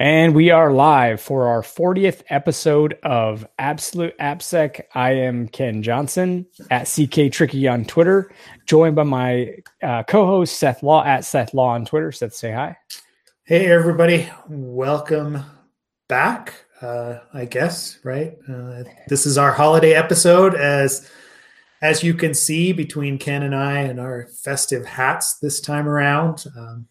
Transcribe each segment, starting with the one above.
And we are live for our 40th episode of Absolute AppSec. I am Ken Johnson at CK Tricky on Twitter, joined by my uh, co host Seth Law at Seth Law on Twitter. Seth, say hi. Hey, everybody. Welcome back, uh, I guess, right? Uh, this is our holiday episode. As as you can see between Ken and I and our festive hats this time around, um,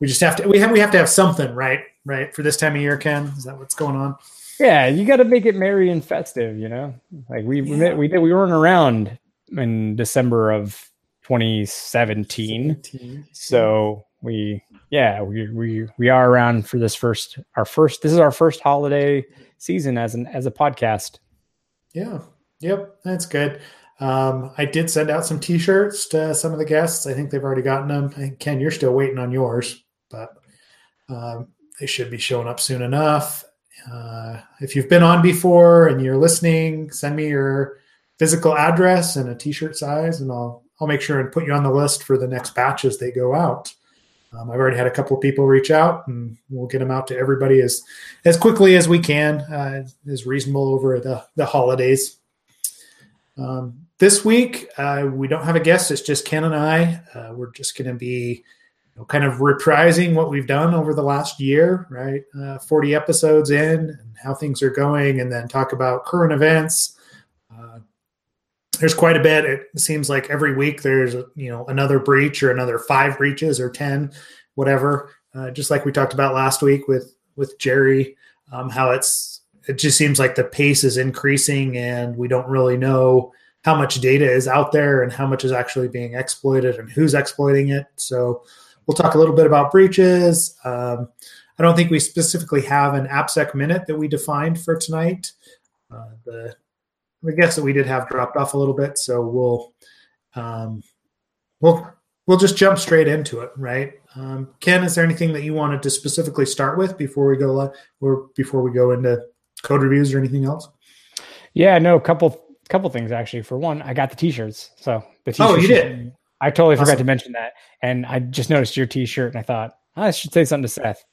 we just have to we have we have to have something, right? right? For this time of year, Ken, is that what's going on? Yeah, you got to make it merry and festive, you know. Like we yeah. we did, we weren't around in December of 2017, 17. so we yeah we we we are around for this first our first this is our first holiday season as an as a podcast. Yeah, yep, that's good. Um, I did send out some T-shirts to some of the guests. I think they've already gotten them. Ken, you're still waiting on yours, but um, they should be showing up soon enough. Uh, if you've been on before and you're listening, send me your physical address and a t-shirt size, and I'll I'll make sure and put you on the list for the next batch as they go out. Um, I've already had a couple of people reach out, and we'll get them out to everybody as as quickly as we can, uh, as reasonable over the the holidays. Um, this week uh, we don't have a guest; it's just Ken and I. Uh, we're just going to be know, kind of reprising what we've done over the last year, right? Uh, 40 episodes in and how things are going, and then talk about current events. Uh, there's quite a bit. It seems like every week there's, you know, another breach or another five breaches or 10, whatever. Uh, just like we talked about last week with, with Jerry, um, how it's, it just seems like the pace is increasing and we don't really know how much data is out there and how much is actually being exploited and who's exploiting it. So, We'll talk a little bit about breaches. Um, I don't think we specifically have an AppSec minute that we defined for tonight. Uh, the the guess that we did have dropped off a little bit, so we'll um, we'll we'll just jump straight into it, right? Um, Ken, is there anything that you wanted to specifically start with before we go or before we go into code reviews or anything else? Yeah, no, a couple couple things actually. For one, I got the t-shirts, so the t-shirts. Oh, you did. I totally awesome. forgot to mention that, and I just noticed your T-shirt, and I thought oh, I should say something to Seth.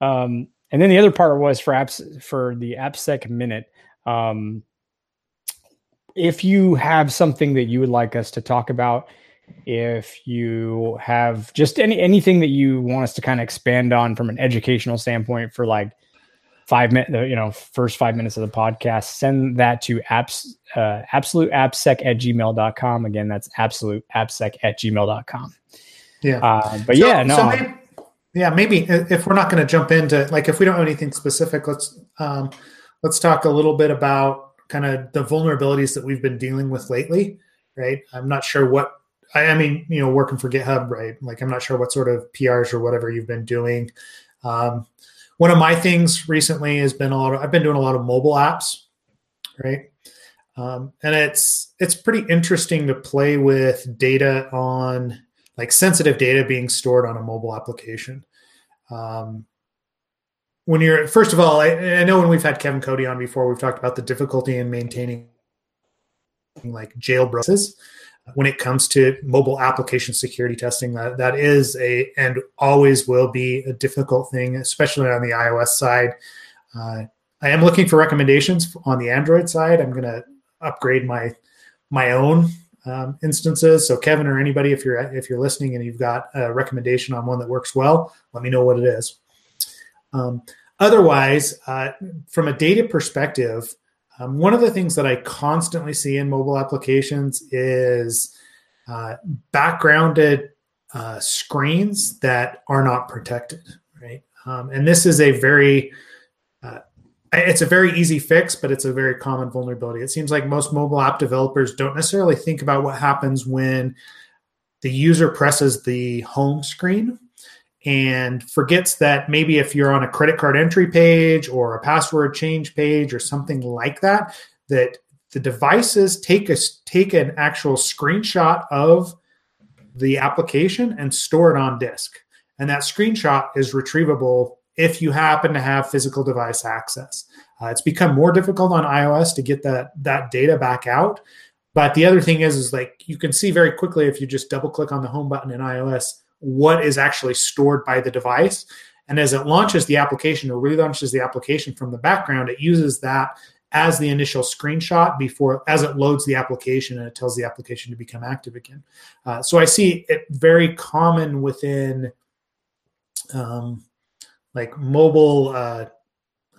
Um, and then the other part was for apps for the AppSec minute. Um, if you have something that you would like us to talk about, if you have just any anything that you want us to kind of expand on from an educational standpoint for like five minutes, you know, first five minutes of the podcast, send that to apps, uh, absolute appsec at gmail.com. Again, that's absolute appsec at gmail.com. Yeah. Uh, but so, yeah, no. So maybe, yeah, maybe if we're not going to jump into like, if we don't have anything specific, let's, um, let's talk a little bit about kind of the vulnerabilities that we've been dealing with lately. Right. I'm not sure what, I, I mean, you know, working for GitHub, right? Like, I'm not sure what sort of PRs or whatever you've been doing. Um, one of my things recently has been a lot of I've been doing a lot of mobile apps, right? Um, and it's it's pretty interesting to play with data on like sensitive data being stored on a mobile application. Um, when you're first of all, I, I, know when we've had Kevin Cody on before, we've talked about the difficulty in maintaining like jailbreaks when it comes to mobile application security testing that that is a and always will be a difficult thing especially on the ios side. Uh, i am looking for recommendations on the android side. I'm going to upgrade my my own um, instances. So kevin or anybody if you're if you're listening and you've got a recommendation on one that works well let me know what it is. Um, otherwise uh, from a data perspective um, one of the things that I constantly see in mobile applications is uh, backgrounded uh, screens that are not protected, right? Um, and this is a very uh, it's a very easy fix, but it's a very common vulnerability. It seems like most mobile app developers don't necessarily think about what happens when the user presses the home screen and forgets that maybe if you're on a credit card entry page or a password change page or something like that, that the devices take a take an actual screenshot of the application and store it on disk. And that screenshot is retrievable if you happen to have physical device access. Uh, it's become more difficult on iOS to get that that data back out. But the other thing is, is like you can see very quickly if you just double click on the home button in iOS what is actually stored by the device. And as it launches the application or relaunches the application from the background, it uses that as the initial screenshot before as it loads the application and it tells the application to become active again. Uh, so I see it very common within um, like mobile. Uh,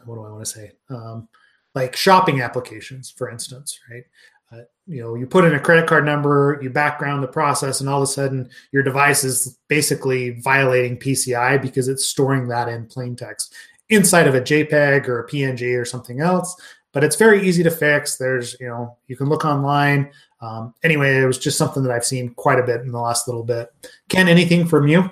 what do I want to say? Um, like shopping applications, for instance, right? You know, you put in a credit card number, you background the process, and all of a sudden your device is basically violating PCI because it's storing that in plain text inside of a JPEG or a PNG or something else but it's very easy to fix. There's, you know, you can look online. Um, anyway, it was just something that I've seen quite a bit in the last little bit. Ken, anything from you?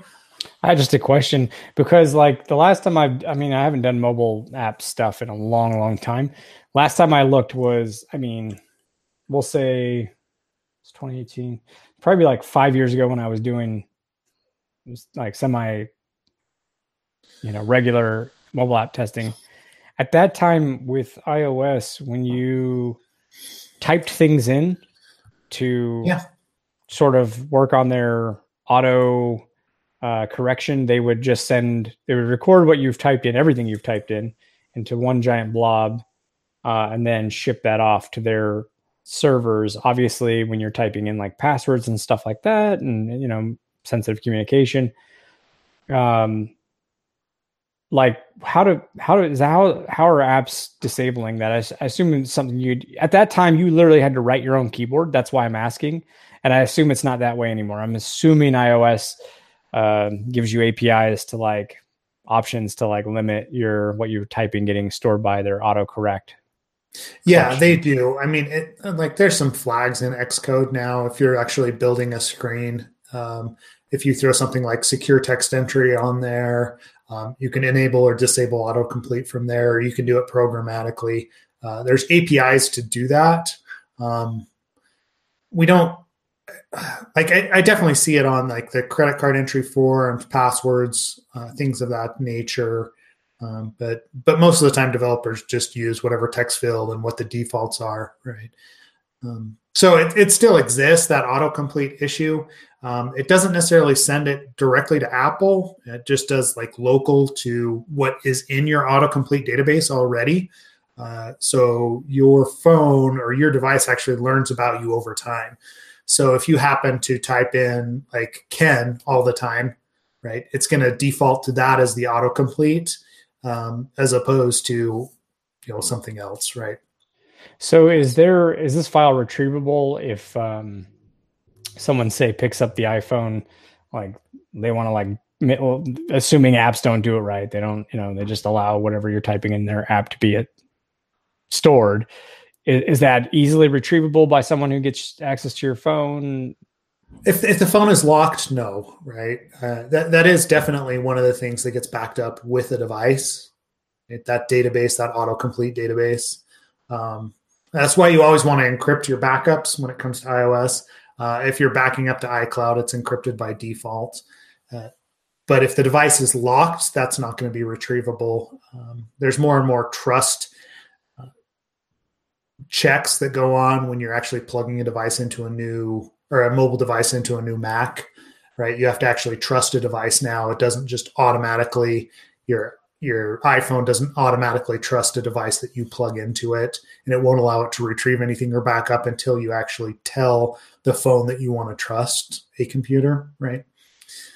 I had just a question because, like, the last time I've I mean, I haven't done mobile app stuff in a long, long time. Last time I looked was, I mean, we'll say it's 2018, probably like five years ago when I was doing like semi, you know, regular mobile app testing at that time with iOS, when you typed things in to yeah. sort of work on their auto uh, correction, they would just send, they would record what you've typed in, everything you've typed in, into one giant blob, uh, and then ship that off to their servers. Obviously, when you're typing in like passwords and stuff like that, and you know, sensitive communication, um, like how to how to is how how are apps disabling that? I, I assume it's something you at that time you literally had to write your own keyboard. That's why I'm asking, and I assume it's not that way anymore. I'm assuming iOS uh, gives you APIs to like options to like limit your what you're typing getting stored by their autocorrect. Yeah, function. they do. I mean, it, like there's some flags in Xcode now if you're actually building a screen. Um, if you throw something like secure text entry on there, um, you can enable or disable autocomplete from there, or you can do it programmatically. Uh, there's APIs to do that. Um, we don't like. I, I, definitely see it on like the credit card entry forms, passwords, uh, things of that nature. Um, but but most of the time, developers just use whatever text field and what the defaults are, right? Um, so it, it still exists that autocomplete issue. Um, it doesn't necessarily send it directly to Apple. It just does like local to what is in your autocomplete database already. Uh, so your phone or your device actually learns about you over time. So if you happen to type in like Ken all the time, right, it's going to default to that as the autocomplete um, as opposed to you know something else, right? So is there is this file retrievable if um, someone say picks up the iPhone, like they want to like well, assuming apps don't do it right, they don't you know they just allow whatever you're typing in their app to be it stored. Is, is that easily retrievable by someone who gets access to your phone? If, if the phone is locked, no, right? Uh, that that is definitely one of the things that gets backed up with the device. It, that database, that autocomplete database. Um, that's why you always want to encrypt your backups when it comes to iOS. Uh, if you're backing up to iCloud, it's encrypted by default. Uh, but if the device is locked, that's not going to be retrievable. Um, there's more and more trust uh, checks that go on when you're actually plugging a device into a new or a mobile device into a new Mac, right? You have to actually trust a device now. It doesn't just automatically your your iPhone doesn't automatically trust a device that you plug into it, and it won't allow it to retrieve anything or back up until you actually tell the phone that you want to trust a computer, right?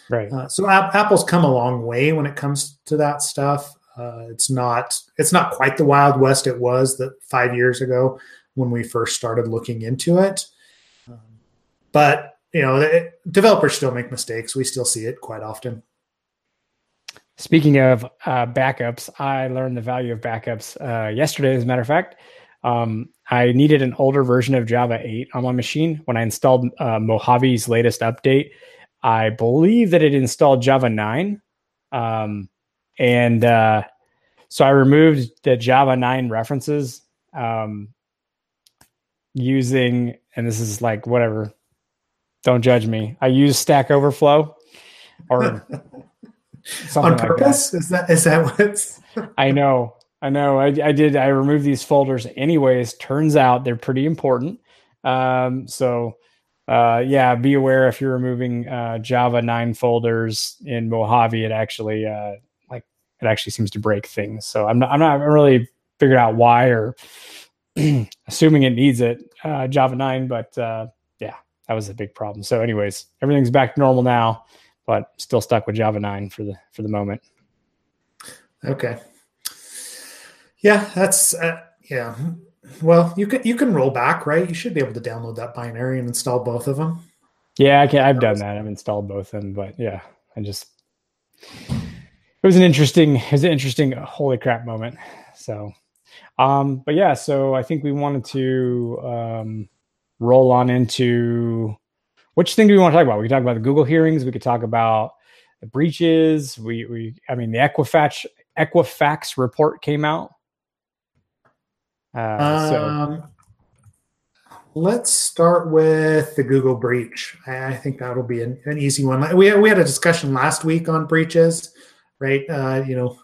Right. Uh, so Apple's come a long way when it comes to that stuff. Uh, it's not it's not quite the wild west it was that five years ago when we first started looking into it. But you know, developers still make mistakes. We still see it quite often. Speaking of uh, backups, I learned the value of backups uh, yesterday. As a matter of fact, um, I needed an older version of Java 8 on my machine. When I installed uh, Mojave's latest update, I believe that it installed Java 9. Um, and uh, so I removed the Java 9 references um, using, and this is like whatever, don't judge me. I use Stack Overflow or on purpose. Like that. Is that is that what's? I know, I know. I, I did. I removed these folders anyways. Turns out they're pretty important. Um, so uh, yeah, be aware if you're removing uh, Java nine folders in Mojave, it actually uh, like it actually seems to break things. So I'm not I'm not really figured out why or assuming it needs it uh, Java nine, but uh, that was a big problem. So, anyways, everything's back to normal now, but still stuck with Java nine for the for the moment. Okay. Yeah, that's uh, yeah. Well, you can you can roll back, right? You should be able to download that binary and install both of them. Yeah, I can. I've done that. I've installed both of them, but yeah, I just it was an interesting it was an interesting holy crap moment. So, um, but yeah, so I think we wanted to um, roll on into which thing do we want to talk about? We talk about the Google hearings. We could talk about the breaches. We we I mean the Equifax Equifax report came out. Uh, so um, let's start with the Google breach. I, I think that'll be an, an, easy one. We we had a discussion last week on breaches, right? Uh, you know,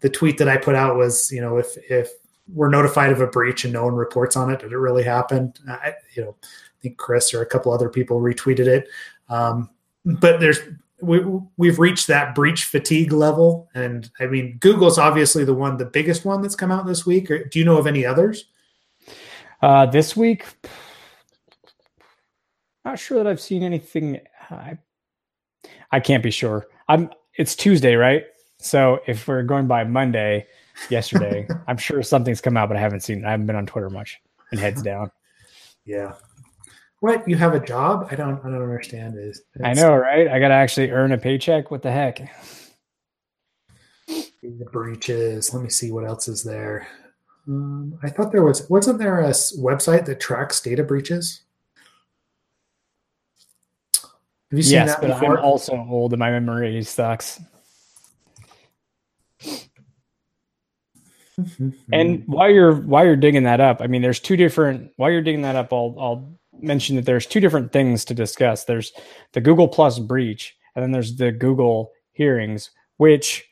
the tweet that I put out was, you know, if if we're notified of a breach and no one reports on it, did it really happen? I, you know, I think Chris or a couple other people retweeted it. Um, but there's we, we've reached that breach fatigue level. And I mean, Google's obviously the one, the biggest one that's come out this week. Or do you know of any others? Uh, this week, not sure that I've seen anything. I, I can't be sure. I'm. It's Tuesday, right? So if we're going by Monday, yesterday, I'm sure something's come out, but I haven't seen. it. I haven't been on Twitter much, and heads down. Yeah, what? You have a job? I don't. I don't understand. Is I know, right? I got to actually earn a paycheck. What the heck? The breaches. Let me see what else is there. Um, I thought there was. Wasn't there a website that tracks data breaches? Have you seen yes, that but before? I'm also old and my memory sucks. And while you're while you're digging that up, I mean, there's two different. While you're digging that up, I'll I'll mention that there's two different things to discuss. There's the Google Plus breach, and then there's the Google hearings, which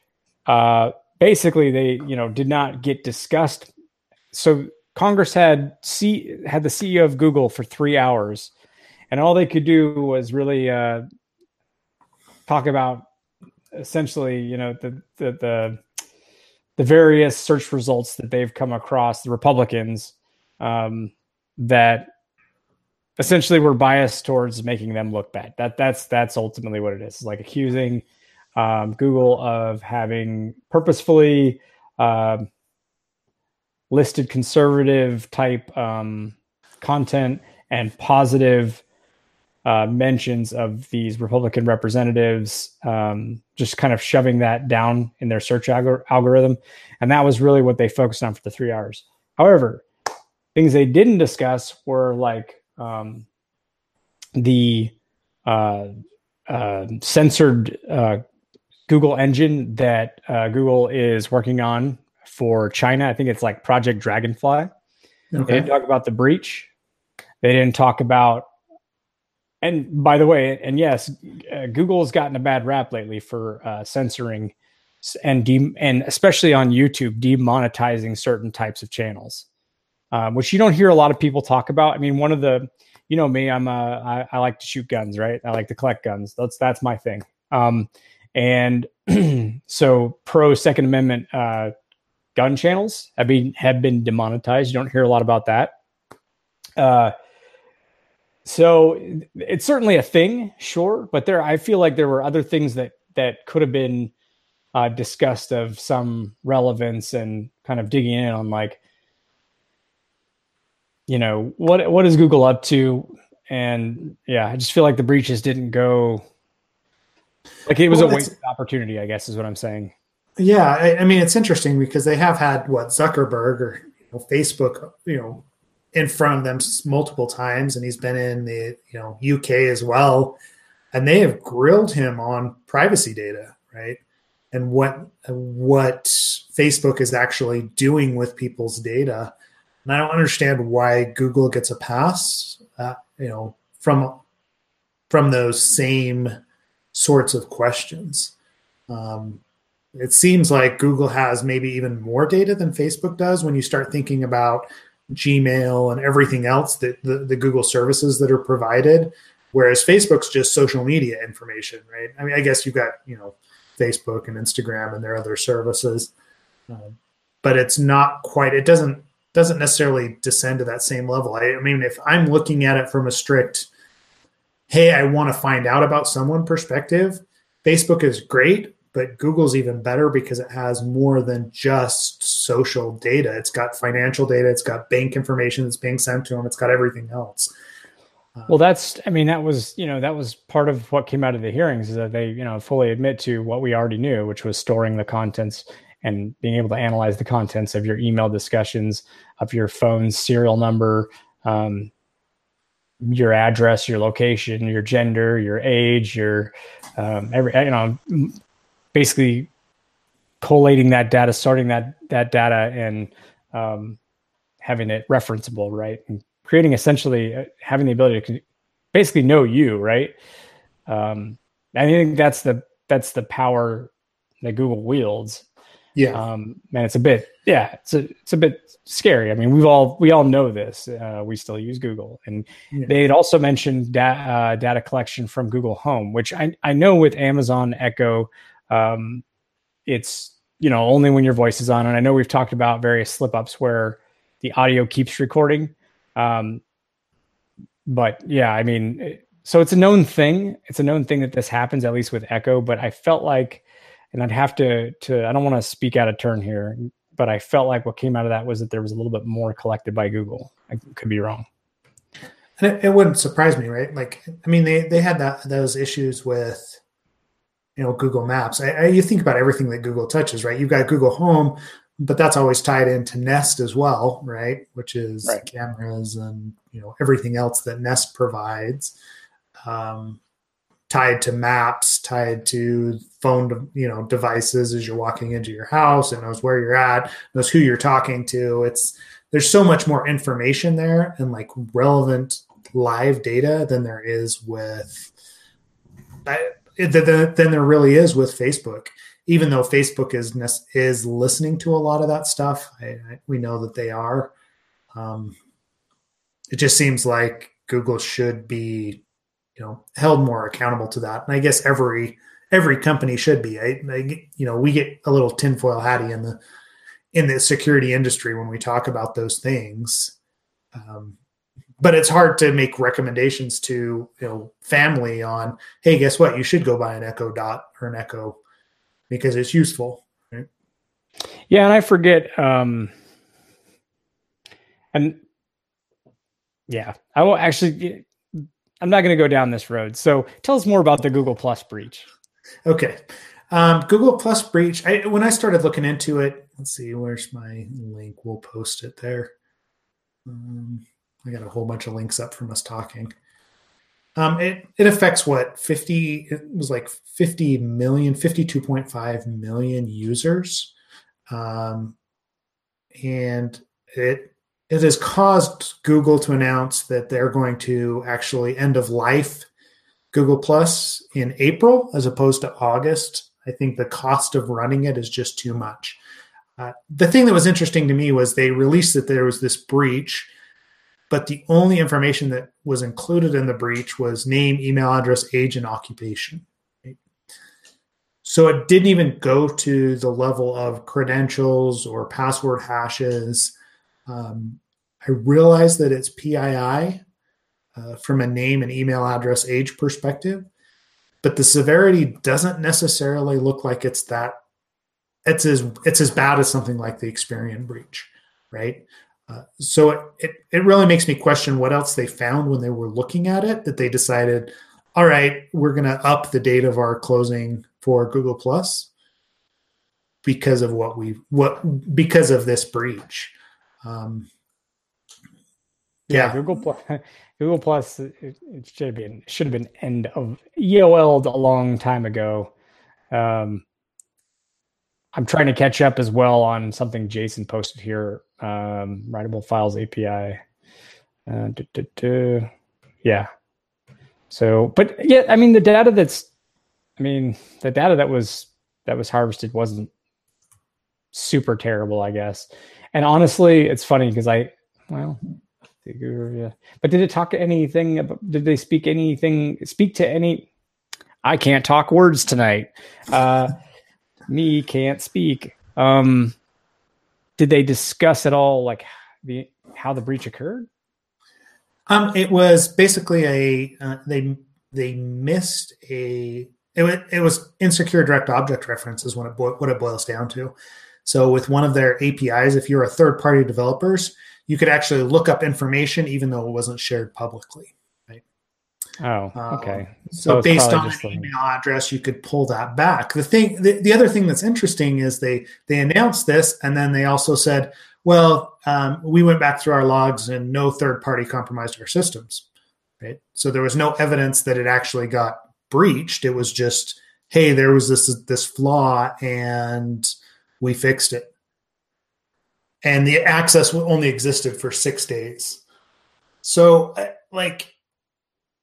uh, basically they you know did not get discussed. So Congress had C had the CEO of Google for three hours, and all they could do was really uh, talk about essentially you know the the the the various search results that they've come across the Republicans um, that essentially we're biased towards making them look bad. That that's that's ultimately what it is. It's like accusing um, Google of having purposefully um, listed conservative type um, content and positive uh, mentions of these Republican representatives, um, just kind of shoving that down in their search algor- algorithm, and that was really what they focused on for the three hours. However, things they didn't discuss were like um, the uh, uh, censored uh, Google engine that uh, Google is working on for China. I think it's like Project Dragonfly. Okay. They didn't talk about the breach. They didn't talk about, and by the way, and yes, uh, Google has gotten a bad rap lately for uh, censoring and de- and especially on YouTube, demonetizing certain types of channels um, which you don't hear a lot of people talk about. I mean, one of the, you know me, I'm a, I, I like to shoot guns, right? I like to collect guns. That's that's my thing. Um, and so pro Second Amendment uh, gun channels have been have been demonetized. You don't hear a lot about that. So it's certainly a thing, sure, but there I feel like there were other things that that could have been uh, discussed of some relevance and kind of digging in on like you know what what is Google up to? And yeah, I just feel like the breaches didn't go like it was well, a wasted opportunity. I guess is what I'm saying. Yeah, I, I, mean it's interesting because they have had what Zuckerberg or you know, Facebook, you know, in front of them multiple times, and he's been in the you know UK as well, and they have grilled him on privacy data, right? And what what Facebook is actually doing with people's data and I don't understand why Google gets a pass, uh, you know, from from those same sorts of questions. Um, it seems like Google has maybe even more data than Facebook does when you start thinking about Gmail and everything else that the, the Google services that are provided. Whereas Facebook's just social media information, right? I mean, I guess you've got, you know, Facebook and Instagram and their other services. Um, but it's not quite. It doesn't doesn't necessarily descend to that same level. I, I mean, if I'm looking at it from a strict, hey, I want to find out about someone perspective, Facebook is great, but Google's even better because it has more than just social data. It's got financial data, it's got bank information that's being sent to them, it's got everything else. Well, that's, I mean, that was, you know, that was part of what came out of the hearings is that they, you know, fully admit to what we already knew, which was storing the contents and being able to analyze the contents of your email discussions, of your phone's serial number, um, your address, your location, your gender, your age, your um, every you know, basically collating that data, sorting that that data, and um, having it referenceable, right? And creating essentially uh, having the ability to basically know you, right? Um, I think that's the that's the power that Google wields yeah. Um, and it's a bit, yeah, it's a, it's a bit scary. I mean, we've all, we all know this. Uh, we still use Google, and yeah. they had also mentioned da- uh, data collection from Google Home, which I, I know with Amazon Echo, um, it's you know only when your voice is on. And I know we've talked about various slip ups where the audio keeps recording. Um, but yeah, I mean, so it's a known thing. It's a known thing that this happens at least with Echo. But I felt like and I'd have to to I don't want to speak out of turn here, but I felt like what came out of that was that there was a little bit more collected by Google. I could be wrong. And it, it wouldn't surprise me, right? Like, I mean, they they had that those issues with you know Google Maps. I, I, you think about everything that Google touches, right? You've got Google Home, but that's always tied into Nest as well, right? Which is right. cameras and you know everything else that Nest provides. Um, tied to maps, tied to phone, you know, devices as you're walking into your house. It knows where you're at, knows who you're talking to. It's there's so much more information there and like relevant live data than there is with than there really is with Facebook. Even though Facebook is is listening to a lot of that stuff, I, I, we know that they are. Um, it just seems like Google should be you know held more accountable to that. And I guess every every company should be. I, I, you know we get a little tinfoil hatty in the in the security industry when we talk about those things. Um, but it's hard to make recommendations to you know family on hey guess what you should go buy an echo dot or an echo because it's useful right? yeah and i forget um and yeah i will actually I'm not going to go down this road. So tell us more about the Google Plus breach. Okay. Um, Google Plus breach. I, when I started looking into it, let's see, where's my link? We'll post it there. Um, I got a whole bunch of links up from us talking. Um, it, it affects what 50, it was like 50 million, 52.5 million users. Um, and it it has caused Google to announce that they're going to actually end of life Google Plus in April as opposed to August. I think the cost of running it is just too much. Uh, the thing that was interesting to me was they released that there was this breach, but the only information that was included in the breach was name, email address, age, and occupation. So it didn't even go to the level of credentials or password hashes. Um, I realize that it's PII uh, from a name and email address age perspective, but the severity doesn't necessarily look like it's that. It's as it's as bad as something like the Experian breach, right? Uh, so it, it it really makes me question what else they found when they were looking at it that they decided, all right, we're going to up the date of our closing for Google Plus because of what we what because of this breach. Um, yeah, yeah Google Plus. Google Plus it, it, should have been should have been end of EOL'd a long time ago. Um, I'm trying to catch up as well on something Jason posted here. Um, Writable Files API. Uh, duh, duh, duh. Yeah. So, but yeah, I mean the data that's, I mean the data that was that was harvested wasn't super terrible, I guess. And honestly, it's funny because I, well, yeah. But did it talk anything? About, did they speak anything? Speak to any? I can't talk words tonight. Uh, Me can't speak. Um, did they discuss at all like the how the breach occurred? Um, it was basically a uh, they they missed a it was, it was insecure direct object references when it what it boils down to. So with one of their APIs, if you're a third party developers, you could actually look up information even though it wasn't shared publicly. Oh, okay. Um, so, so based on an like... email address, you could pull that back. The thing, the, the other thing that's interesting is they they announced this, and then they also said, well, um, we went back through our logs, and no third party compromised our systems. Right. So there was no evidence that it actually got breached. It was just, hey, there was this this flaw, and we fixed it. And the access only existed for six days. So, uh, like, uh,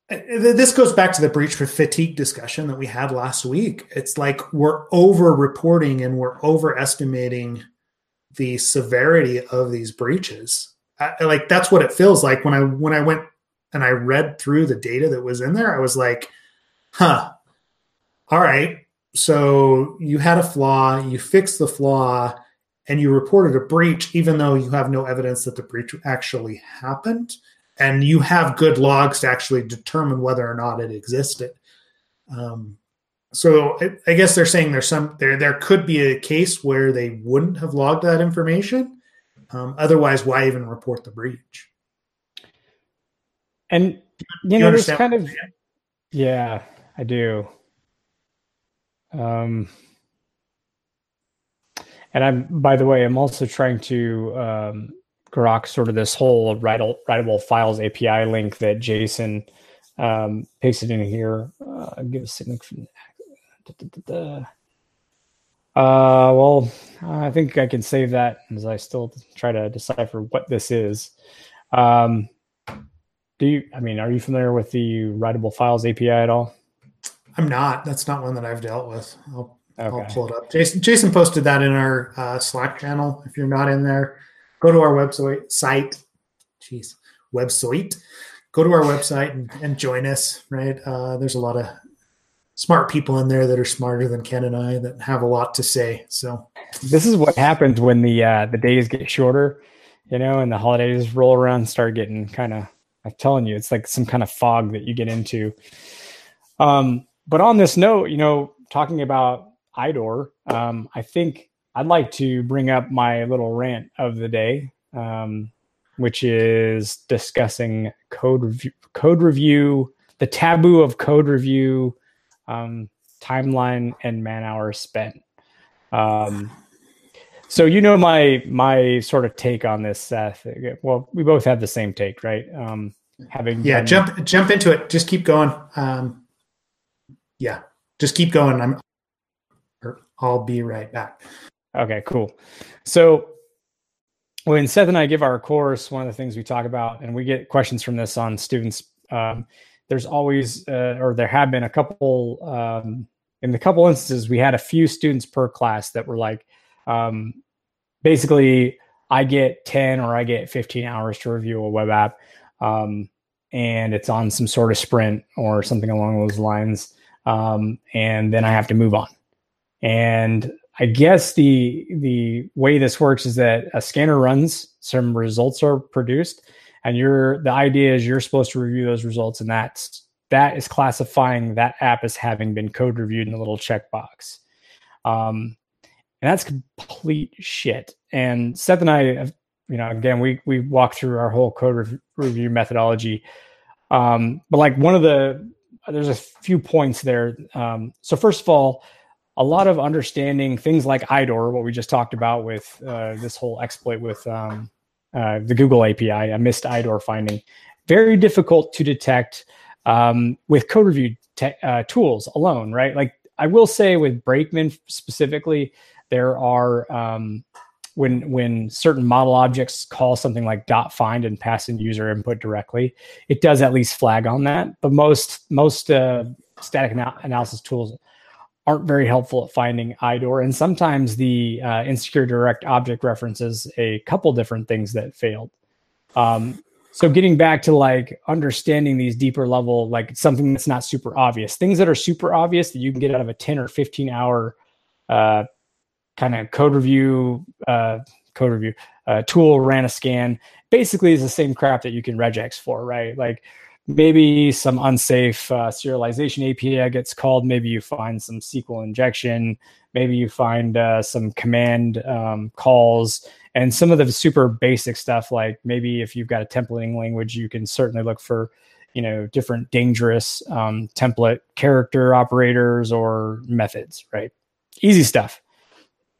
this goes back to the breach for fatigue discussion that we had last week. It's like we're over reporting and we're overestimating the severity of these breaches. I, like that's what it feels like when I when I went and I read through the data that was in there. I was like, "Huh, all right, so you had a flaw, you fixed the flaw, and you reported a breach, even though you have no evidence that the breach actually happened, and you have good logs to actually determine whether or not it existed. Um, so I, I guess they're saying there's some there there could be a case where they wouldn't have logged that information. Um, otherwise, why even report the breach? And you, you know, there's kind of yeah, I do. Um, and I'm, by the way, I'm also trying to um, grok sort of this whole writable, writable files API link that Jason um, pasted in here. Uh, give a significant. Uh, well, I think I can save that as I still try to decipher what this is. Um, do you? I mean, are you familiar with the writable files API at all? I'm not. That's not one that I've dealt with. I'll, okay. I'll pull it up. Jason Jason posted that in our uh, Slack channel. If you're not in there, go to our website site. Jeez, website. Go to our website and, and join us. Right. Uh, there's a lot of smart people in there that are smarter than Ken and I that have a lot to say. So this is what happens when the uh, the days get shorter, you know, and the holidays roll around, and start getting kind of. I'm telling you, it's like some kind of fog that you get into. Um, but on this note, you know, talking about IDOR, um, I think I'd like to bring up my little rant of the day, um, which is discussing code review, code review, the taboo of code review, um, timeline, and man hours spent. Um, so you know my my sort of take on this, Seth. Well, we both have the same take, right? Um, having yeah, done, jump jump into it. Just keep going. Um, yeah, just keep going. I'm, I'll be right back. Okay, cool. So when Seth and I give our course, one of the things we talk about, and we get questions from this on students, um, there's always, uh, or there have been a couple, um, in the couple instances, we had a few students per class that were like, um, basically, I get 10 or I get 15 hours to review a web app, um, and it's on some sort of sprint or something along those lines um, and then I have to move on. And I guess the the way this works is that a scanner runs, some results are produced, and you're the idea is you're supposed to review those results, and that's that is classifying that app as having been code reviewed in a little checkbox. Um, and that's complete shit. And Seth and I, you know, again, we we walk through our whole code re- review methodology. Um, but like one of the there's a few points there. Um, so first of all, a lot of understanding things like IDOR, what we just talked about with uh, this whole exploit with um, uh, the Google API, a missed IDOR finding, very difficult to detect um, with code review te- uh, tools alone, right? Like I will say with Brakeman specifically, there are um, when when certain model objects call something like dot find and pass in user input directly, it does at least flag on that. But most most uh, static analysis tools aren't very helpful at finding IDOR, and sometimes the uh, insecure direct object references a couple different things that failed. Um, so getting back to like understanding these deeper level, like something that's not super obvious, things that are super obvious that you can get out of a 10 or 15 hour uh, kind of code review uh, code review uh, tool ran a scan. Basically, is the same crap that you can regex for, right? Like maybe some unsafe uh, serialization API gets called. Maybe you find some SQL injection. Maybe you find uh, some command um, calls and some of the super basic stuff. Like maybe if you've got a templating language, you can certainly look for you know different dangerous um, template character operators or methods. Right, easy stuff.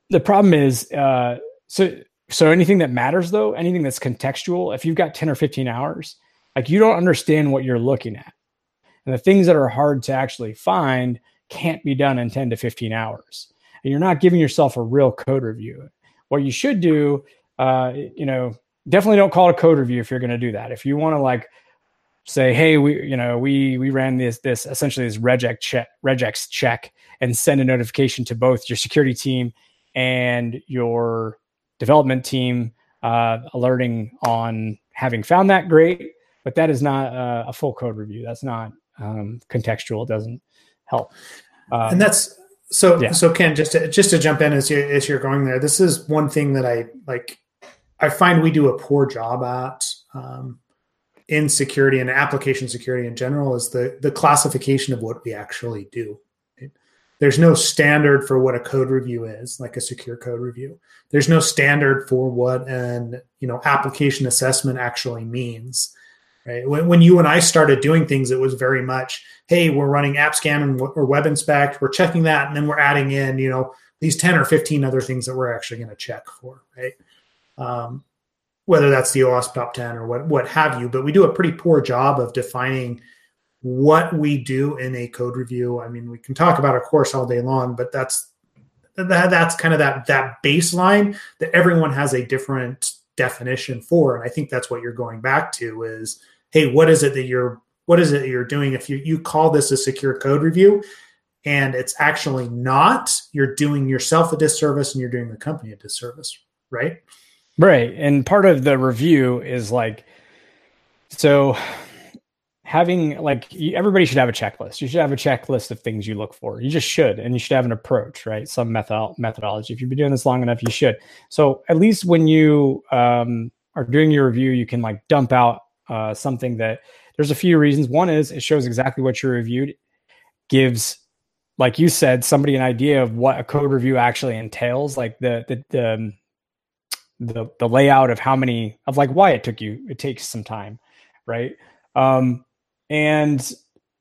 The problem is, uh, so so anything that matters though, anything that's contextual. If you've got ten or fifteen hours like you don't understand what you're looking at. And the things that are hard to actually find can't be done in 10 to 15 hours. And you're not giving yourself a real code review. What you should do, uh, you know, definitely don't call it a code review if you're going to do that. If you want to like say, hey, we, you know, we we ran this this essentially this regex check, regex check and send a notification to both your security team and your development team, uh, alerting on having found that great but that is not a, a full code review. That's not um, contextual. It doesn't help. Um, and that's so. Yeah. So Ken, just to, just to jump in as you as you're going there, this is one thing that I like. I find we do a poor job at um, in security and application security in general is the the classification of what we actually do. There's no standard for what a code review is, like a secure code review. There's no standard for what an you know application assessment actually means. Right? When, when you and I started doing things, it was very much, hey, we're running AppScan and or WebInspect, we're checking that, and then we're adding in, you know, these 10 or 15 other things that we're actually going to check for, right? Um, whether that's the OWASP top 10 or what, what have you, but we do a pretty poor job of defining what we do in a code review. I mean, we can talk about a course all day long, but that's that, that's kind of that that baseline that everyone has a different definition for. And I think that's what you're going back to is hey, what is it that you're what is it you're doing? If you you call this a secure code review and it's actually not, you're doing yourself a disservice and you're doing the company a disservice, right? Right. And part of the review is like so having like everybody should have a checklist. You should have a checklist of things you look for. You just should, and you should have an approach, right? Some method methodology. If you've been doing this long enough, you should. So at least when you um, are doing your review, you can like dump out uh, something that there's a few reasons. One is it shows exactly what you reviewed, gives, like you said, somebody an idea of what a code review actually entails, like the the the um, the, the layout of how many of like why it took you. It takes some time, right? Um, and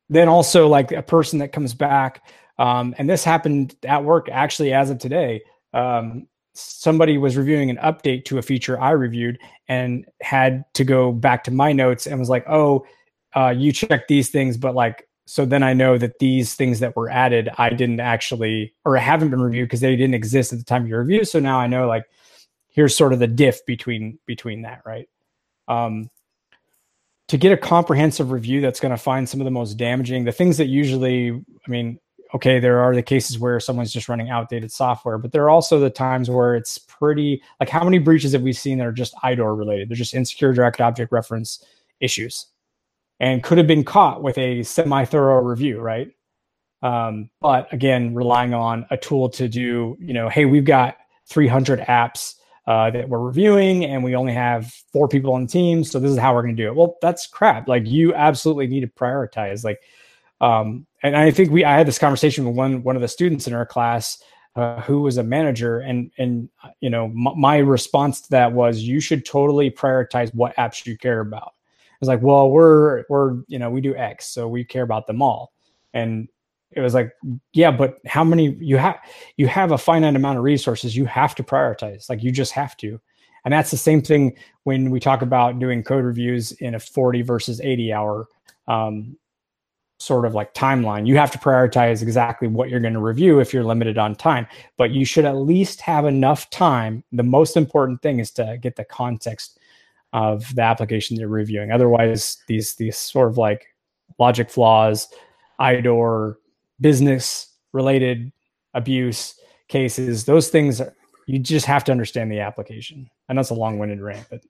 then also like a person that comes back, um, and this happened at work actually as of today. Um, somebody was reviewing an update to a feature I reviewed and had to go back to my notes and was like, "Oh, uh, you checked these things, but like, so then I know that these things that were added, I didn't actually or haven't been reviewed because they didn't exist at the time of your review. So now I know like, here's sort of the diff between between that, right? Um, to get a comprehensive review that's going to find some of the most damaging, the things that usually, I mean, okay, there are the cases where someone's just running outdated software, but there are also the times where it's pretty like how many breaches have we seen that are just IDOR related? They're just insecure direct object reference issues and could have been caught with a semi thorough review, right? Um, but again, relying on a tool to do, you know, hey, we've got 300 apps uh, that we're reviewing and we only have four people on the team. So this is how we're going to do it. Well, that's crap. Like you absolutely need to prioritize. Like, um, and I think we I had this conversation with one one of the students in our class uh, who was a manager, and and you know m- my response to that was you should totally prioritize what apps you care about. I was like, well, we're we're you know we do X, so we care about them all, and it was like, yeah, but how many you have you have a finite amount of resources, you have to prioritize, like you just have to. And that's the same thing when we talk about doing code reviews in a 40 versus 80 hour um, sort of like timeline. You have to prioritize exactly what you're going to review if you're limited on time, but you should at least have enough time. The most important thing is to get the context of the application you're reviewing. Otherwise, these these sort of like logic flaws, IDOR, business related abuse cases, those things are, you just have to understand the application. Know it's a long-winded rant, but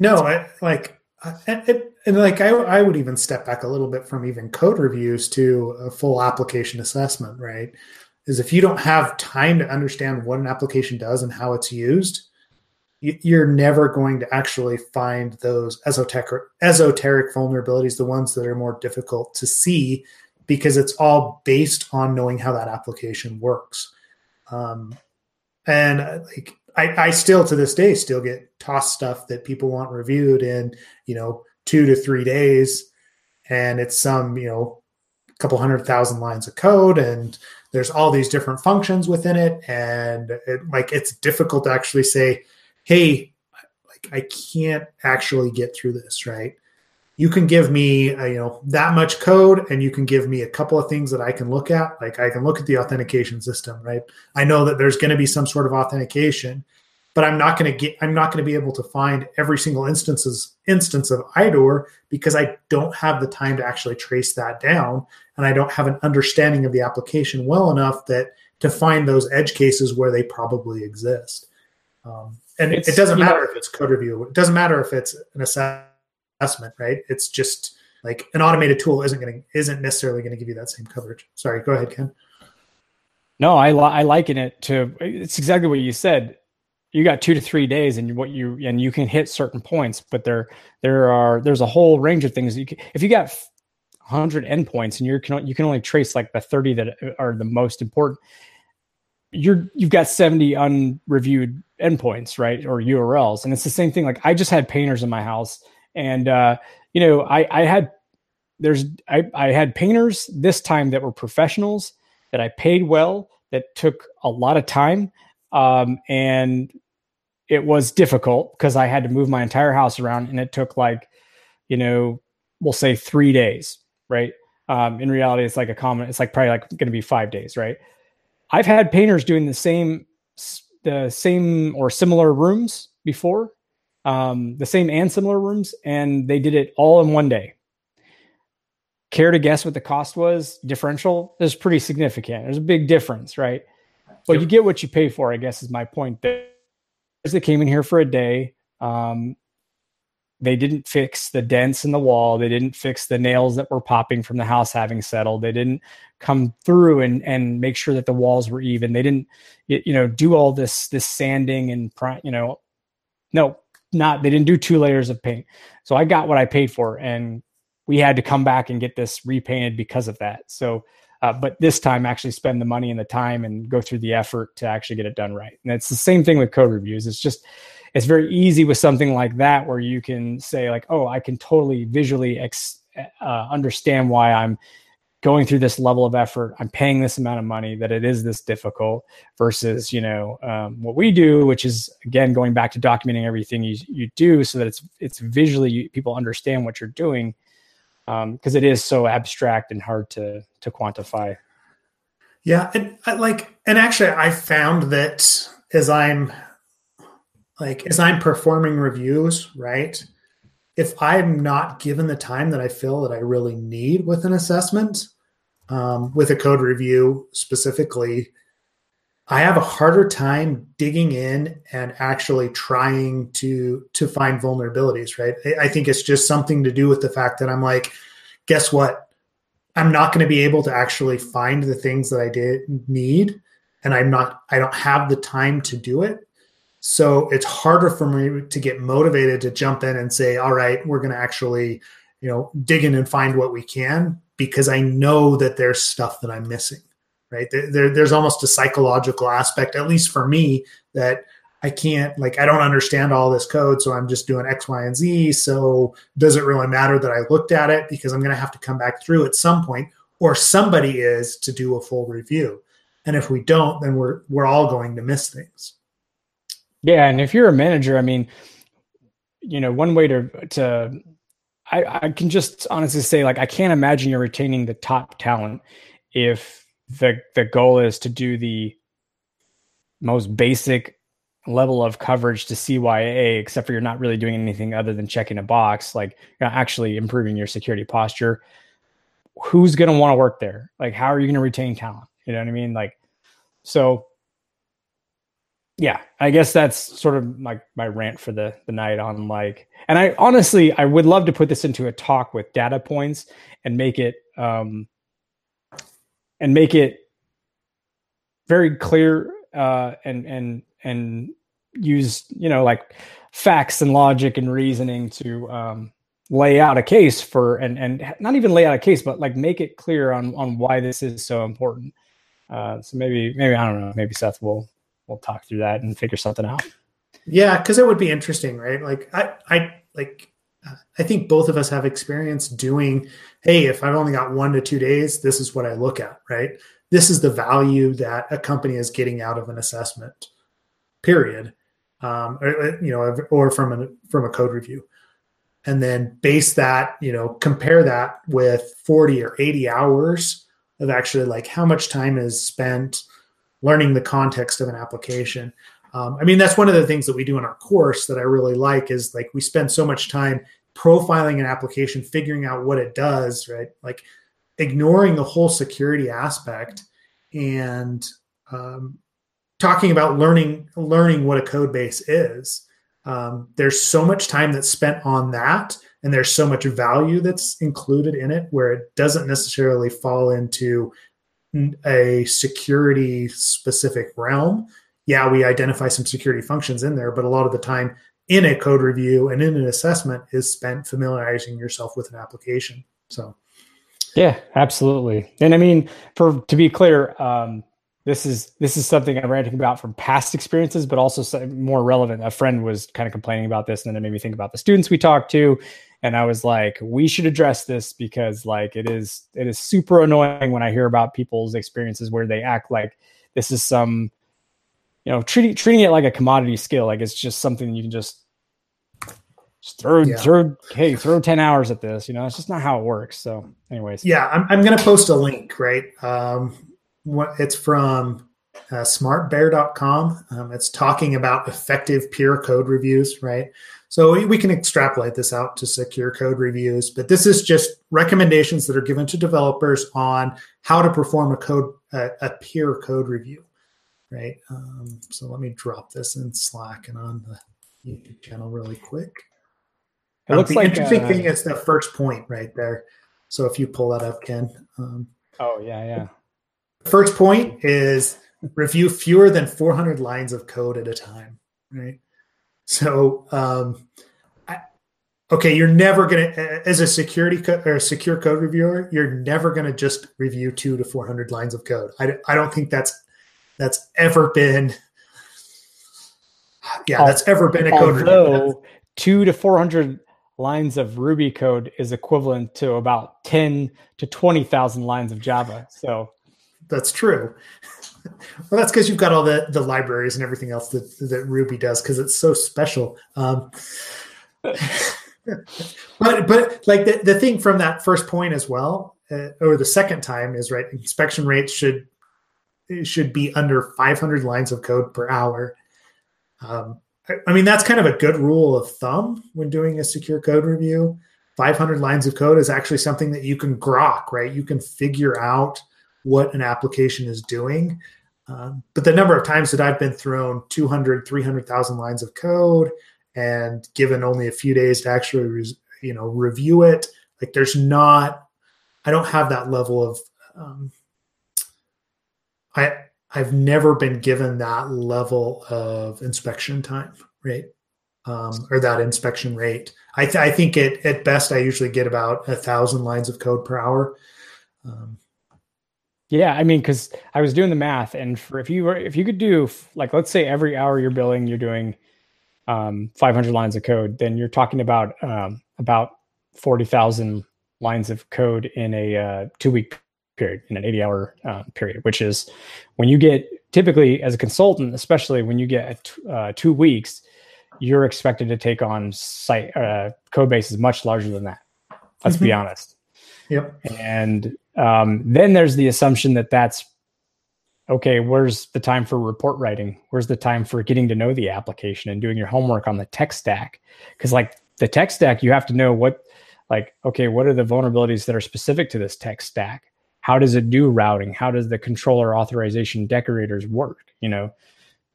no, I, like and, and, like I, I would even step back a little bit from even code reviews to a full application assessment, right? is if you don't have time to understand what an application does and how it's used, you're never going to actually find those esoteric esoteric vulnerabilities, the ones that are more difficult to see, because it's all based on knowing how that application works. Um, and uh, like I, I still to this day still get tossed stuff that people want reviewed in you know two to three days, and it's some you know couple hundred thousand lines of code and there's all these different functions within it. And it, like it's difficult to actually say hey like i can't actually get through this right you can give me uh, you know that much code and you can give me a couple of things that i can look at like i can look at the authentication system right i know that there's going to be some sort of authentication but I'm not going to get I'm not going to be able to find every single instances instance of IDOR because I don't have the time to actually trace that down and I don't have an understanding of the application well enough that to find those edge cases where they probably exist. Um, and it doesn't matter know, if it's code review. It doesn't matter if it's an assessment, right? It's just like an automated tool isn't going to isn't necessarily going to give you that same coverage. Sorry, go ahead, Ken. No, I li- I liken it to it's exactly what you said you got two to three days and what you and you can hit certain points but there there are there's a whole range of things you can, if you got 100 endpoints and you can you can only trace like the 30 that are the most important you're you've got 70 unreviewed endpoints right or urls and it's the same thing like i just had painters in my house and uh you know i i had there's i i had painters this time that were professionals that i paid well that took a lot of time um, and it was difficult because I had to move my entire house around and it took like, you know, we'll say three days, right? Um, in reality, it's like a common, it's like probably like going to be five days, right? I've had painters doing the same, the same or similar rooms before, um, the same and similar rooms, and they did it all in one day. Care to guess what the cost was? Differential is pretty significant. There's a big difference, right? But you get what you pay for, I guess is my point. There they came in here for a day. Um, they didn't fix the dents in the wall. They didn't fix the nails that were popping from the house having settled. They didn't come through and and make sure that the walls were even. They didn't, you know, do all this this sanding and you know, no, not. They didn't do two layers of paint. So I got what I paid for, and we had to come back and get this repainted because of that. So uh, but this time actually spend the money and the time and go through the effort to actually get it done right. And it's the same thing with code reviews. It's just it's very easy with something like that where you can say like, oh, I can totally visually ex- uh, understand why I'm going through this level of effort. I'm paying this amount of money that it is this difficult versus you know um, what we do, which is again going back to documenting everything you you do so that it's it's visually people understand what you're doing because um, it is so abstract and hard to to quantify. Yeah, and like, and actually, I found that as I'm like as I'm performing reviews, right? If I'm not given the time that I feel that I really need with an assessment, um, with a code review specifically, I have a harder time digging in and actually trying to to find vulnerabilities. Right? I, think it's just something to do with the fact that I'm like, guess what? I'm not going to be able to actually find the things that I did need, and I'm not. I don't have the time to do it. So it's harder for me to get motivated to jump in and say, "All right, we're going to actually, you know, dig in and find what we can," because I know that there's stuff that I'm missing. Right? There, there's almost a psychological aspect, at least for me, that I can't like I don't understand all this code, so I'm just doing X, Y, and Z. So does it really matter that I looked at it because I'm going to have to come back through at some point, or somebody is to do a full review. And if we don't, then we're we're all going to miss things. Yeah, and if you're a manager, I mean, you know, one way to to I, I can just honestly say like I can't imagine you're retaining the top talent if the the goal is to do the most basic level of coverage to CYA, except for you're not really doing anything other than checking a box, like actually improving your security posture. Who's going to want to work there? Like, how are you going to retain talent? You know what I mean? Like, so yeah, I guess that's sort of my my rant for the the night on like, and I honestly I would love to put this into a talk with data points and make it um and make it very clear uh, and and and use you know like facts and logic and reasoning to um, lay out a case for and and not even lay out a case but like make it clear on on why this is so important. Uh, so maybe maybe i don't know maybe seth will will talk through that and figure something out. Yeah because it would be interesting right? Like i i like i think both of us have experience doing hey if i've only got one to two days this is what i look at right? This is the value that a company is getting out of an assessment period. Um, or, you know or from a from a code review. And then base that, you know, compare that with 40 or 80 hours of actually like how much time is spent learning the context of an application. Um, I mean, that's one of the things that we do in our course that I really like is like we spend so much time profiling an application, figuring out what it does, right? Like ignoring the whole security aspect and um, talking about learning learning what a code base is um, there's so much time that's spent on that and there's so much value that's included in it where it doesn't necessarily fall into a security specific realm yeah we identify some security functions in there but a lot of the time in a code review and in an assessment is spent familiarizing yourself with an application. So yeah absolutely. And i mean for to be clear um, this is this is something I'm ranting about from past experiences, but also more relevant. A friend was kind of complaining about this, and then it made me think about the students we talked to, and I was like, we should address this because like it is it is super annoying when I hear about people's experiences where they act like this is some, you know, treating treating it like a commodity skill, like it's just something you can just just throw yeah. throw hey throw 10 hours at this you know? It's just not how it works. So anyways. Yeah i'm, I'm gonna post a link right? Um what it's from uh, smartbear.com. Um, it's talking about effective peer code reviews, right? So we, we can extrapolate this out to secure code reviews, but this is just recommendations that are given to developers on how to perform a code a, a peer code review, right? Um, so let me drop this in Slack and on the YouTube channel really quick. It um, looks the like interesting uh, thing is the first point right there. So if you pull that up, Ken. Um, oh yeah, yeah. First point is review fewer than 400 lines of code at a time, right? So, um, I, okay, you're never going to, as a security co- or a secure code reviewer, you're never going to just review two to 400 lines of code. I, I don't think that's, that's ever been, yeah, that's ever been a code Although review. two to 400 lines of Ruby code is equivalent to about 10 to 20,000 lines of Java. So, that's true. well, that's because you've got all the the libraries and everything else that that Ruby does because it's so special. Um, but but like the, the thing from that first point as well, uh, or the second time is right. Inspection rates should should be under 500 lines of code per hour. Um, I, I mean that's kind of a good rule of thumb when doing a secure code review. 500 lines of code is actually something that you can grok, right? You can figure out what an application is doing. Um, but the number of times that I've been thrown 200, 300,000 lines of code and given only a few days to actually, you know, review it, like there's not, I don't have that level of, um, I, I've never been given that level of inspection time, right? Um, or that inspection rate. I, th- I think it, at best, I usually get about a thousand lines of code per hour. Um, yeah, I mean, because I was doing the math, and for if you were if you could do like let's say every hour you're billing, you're doing um, 500 lines of code, then you're talking about um, about 40,000 lines of code in a uh, two week period, in an 80 hour uh, period, which is when you get typically as a consultant, especially when you get uh, two weeks, you're expected to take on site uh, code bases much larger than that. Let's mm-hmm. be honest. Yep. And um, then there's the assumption that that's okay. Where's the time for report writing? Where's the time for getting to know the application and doing your homework on the tech stack? Because like the tech stack, you have to know what, like, okay, what are the vulnerabilities that are specific to this tech stack? How does it do routing? How does the controller authorization decorators work? You know,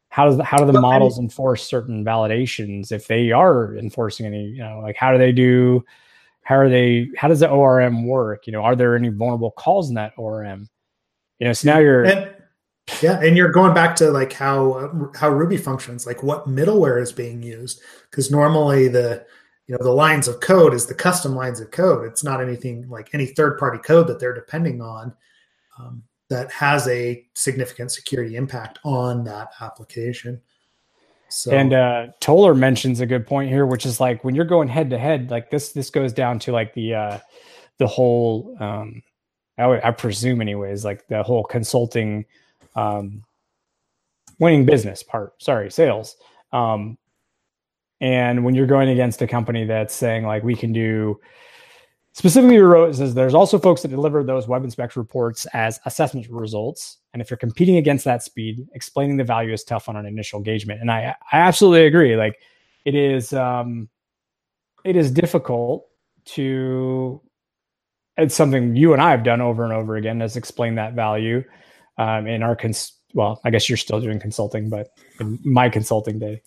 how does the, how do the models enforce certain validations if they are enforcing any? You know, like how do they do how are they how does the orm work you know are there any vulnerable calls in that orm you know so now you're and, Yeah, and you're going back to like how how Ruby functions, like what middleware is being used, because normally the you know the lines of code is the custom lines of code. It's not anything like any third party code that they're depending on um, that has a significant security impact on that application. So. And uh, Toller mentions a good point here, which is like when you're going head to head, like this this goes down to like the uh, the whole um, I, would, I presume anyways, like the whole consulting um, winning business part. Sorry, sales. Um, and when you're going against a company that's saying like we can do specifically you wrote says there's also folks that deliver those WebInspect reports as assessment results. And if you're competing against that speed, explaining the value is tough on an initial engagement. And I I absolutely agree. Like it is um it is difficult to it's something you and I have done over and over again is explain that value um, in our cons- well, I guess you're still doing consulting, but in my consulting day,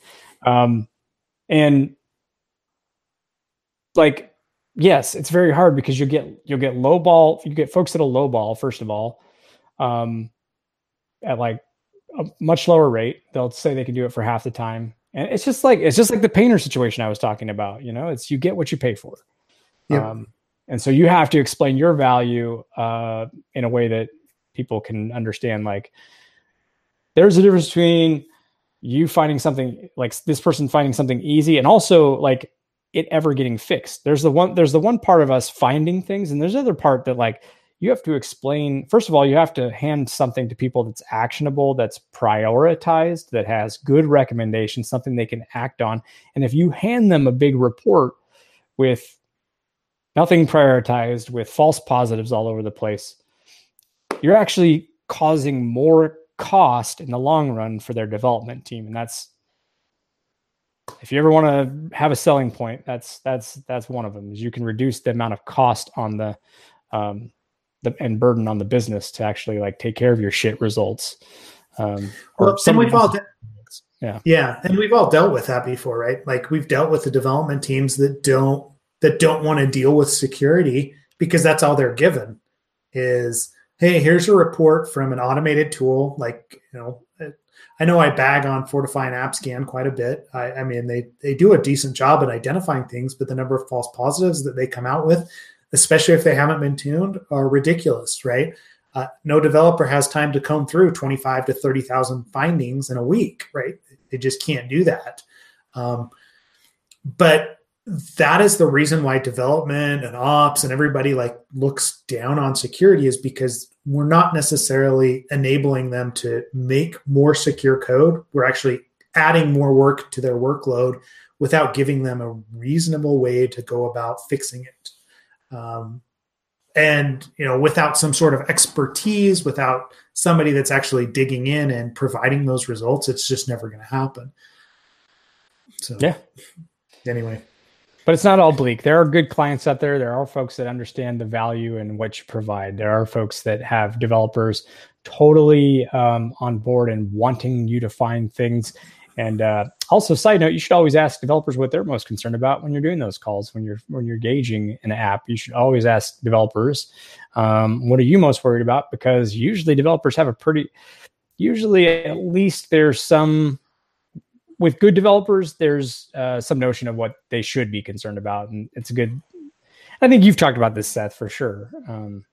um, and like yes, it's very hard because you get you'll get low ball, you get folks at a low ball first of all, um, at like a much lower rate. They'll say they can do it for half the time, and it's just like it's just like the painter situation I was talking about. You know, it's you get what you pay for. Yep. Um, and so you have to explain your value uh, in a way that people can understand like there's a difference between you finding something like this person finding something easy and also like it ever getting fixed. There's the one there's the one part of us finding things and there's the other part that like you have to explain first of all you have to hand something to people that's actionable that's prioritized that has good recommendations something they can act on. And if you hand them a big report with nothing prioritized with false positives all over the place you're actually causing more cost in the long run for their development team. And that's if you ever want to have a selling point that's that's that's one of them is you can reduce the amount of cost on the um the and burden on the business to actually like take care of your shit results um well, and we've all de- yeah yeah and we've all dealt with that before right like we've dealt with the development teams that don't that don't want to deal with security because that's all they're given is hey, here's a report from an automated tool. Like, you know, I know I bag on Fortify and AppScan quite a bit. I, I, mean, they they do a decent job at identifying things, but the number of false positives that they come out with, especially if they haven't been tuned, are ridiculous, right? Uh, no developer has time to comb through 25 to 30,000 findings in a week, right? They just can't do that. Um, but that is the reason why development and ops and everybody like looks down on security is because we're not necessarily enabling them to make more secure code. We're actually adding more work to their workload without giving them a reasonable way to go about fixing it. Um, and you know, without some sort of expertise, without somebody that's actually digging in and providing those results, it's just never going to happen. So yeah. Anyway, but it's not all bleak. There are good clients out there. There are folks that understand the value and what you provide. There are folks that have developers totally um, on board and wanting you to find things. And uh, also, side note, you should always ask developers what they're most concerned about when you're doing those calls. When you're when you're gauging an app, you should always ask developers, um, "What are you most worried about?" Because usually developers have a pretty, usually at least there's some with good developers, there's uh, some notion of what they should be concerned about, and it's a good. I think you've talked about this, Seth, for sure. Um,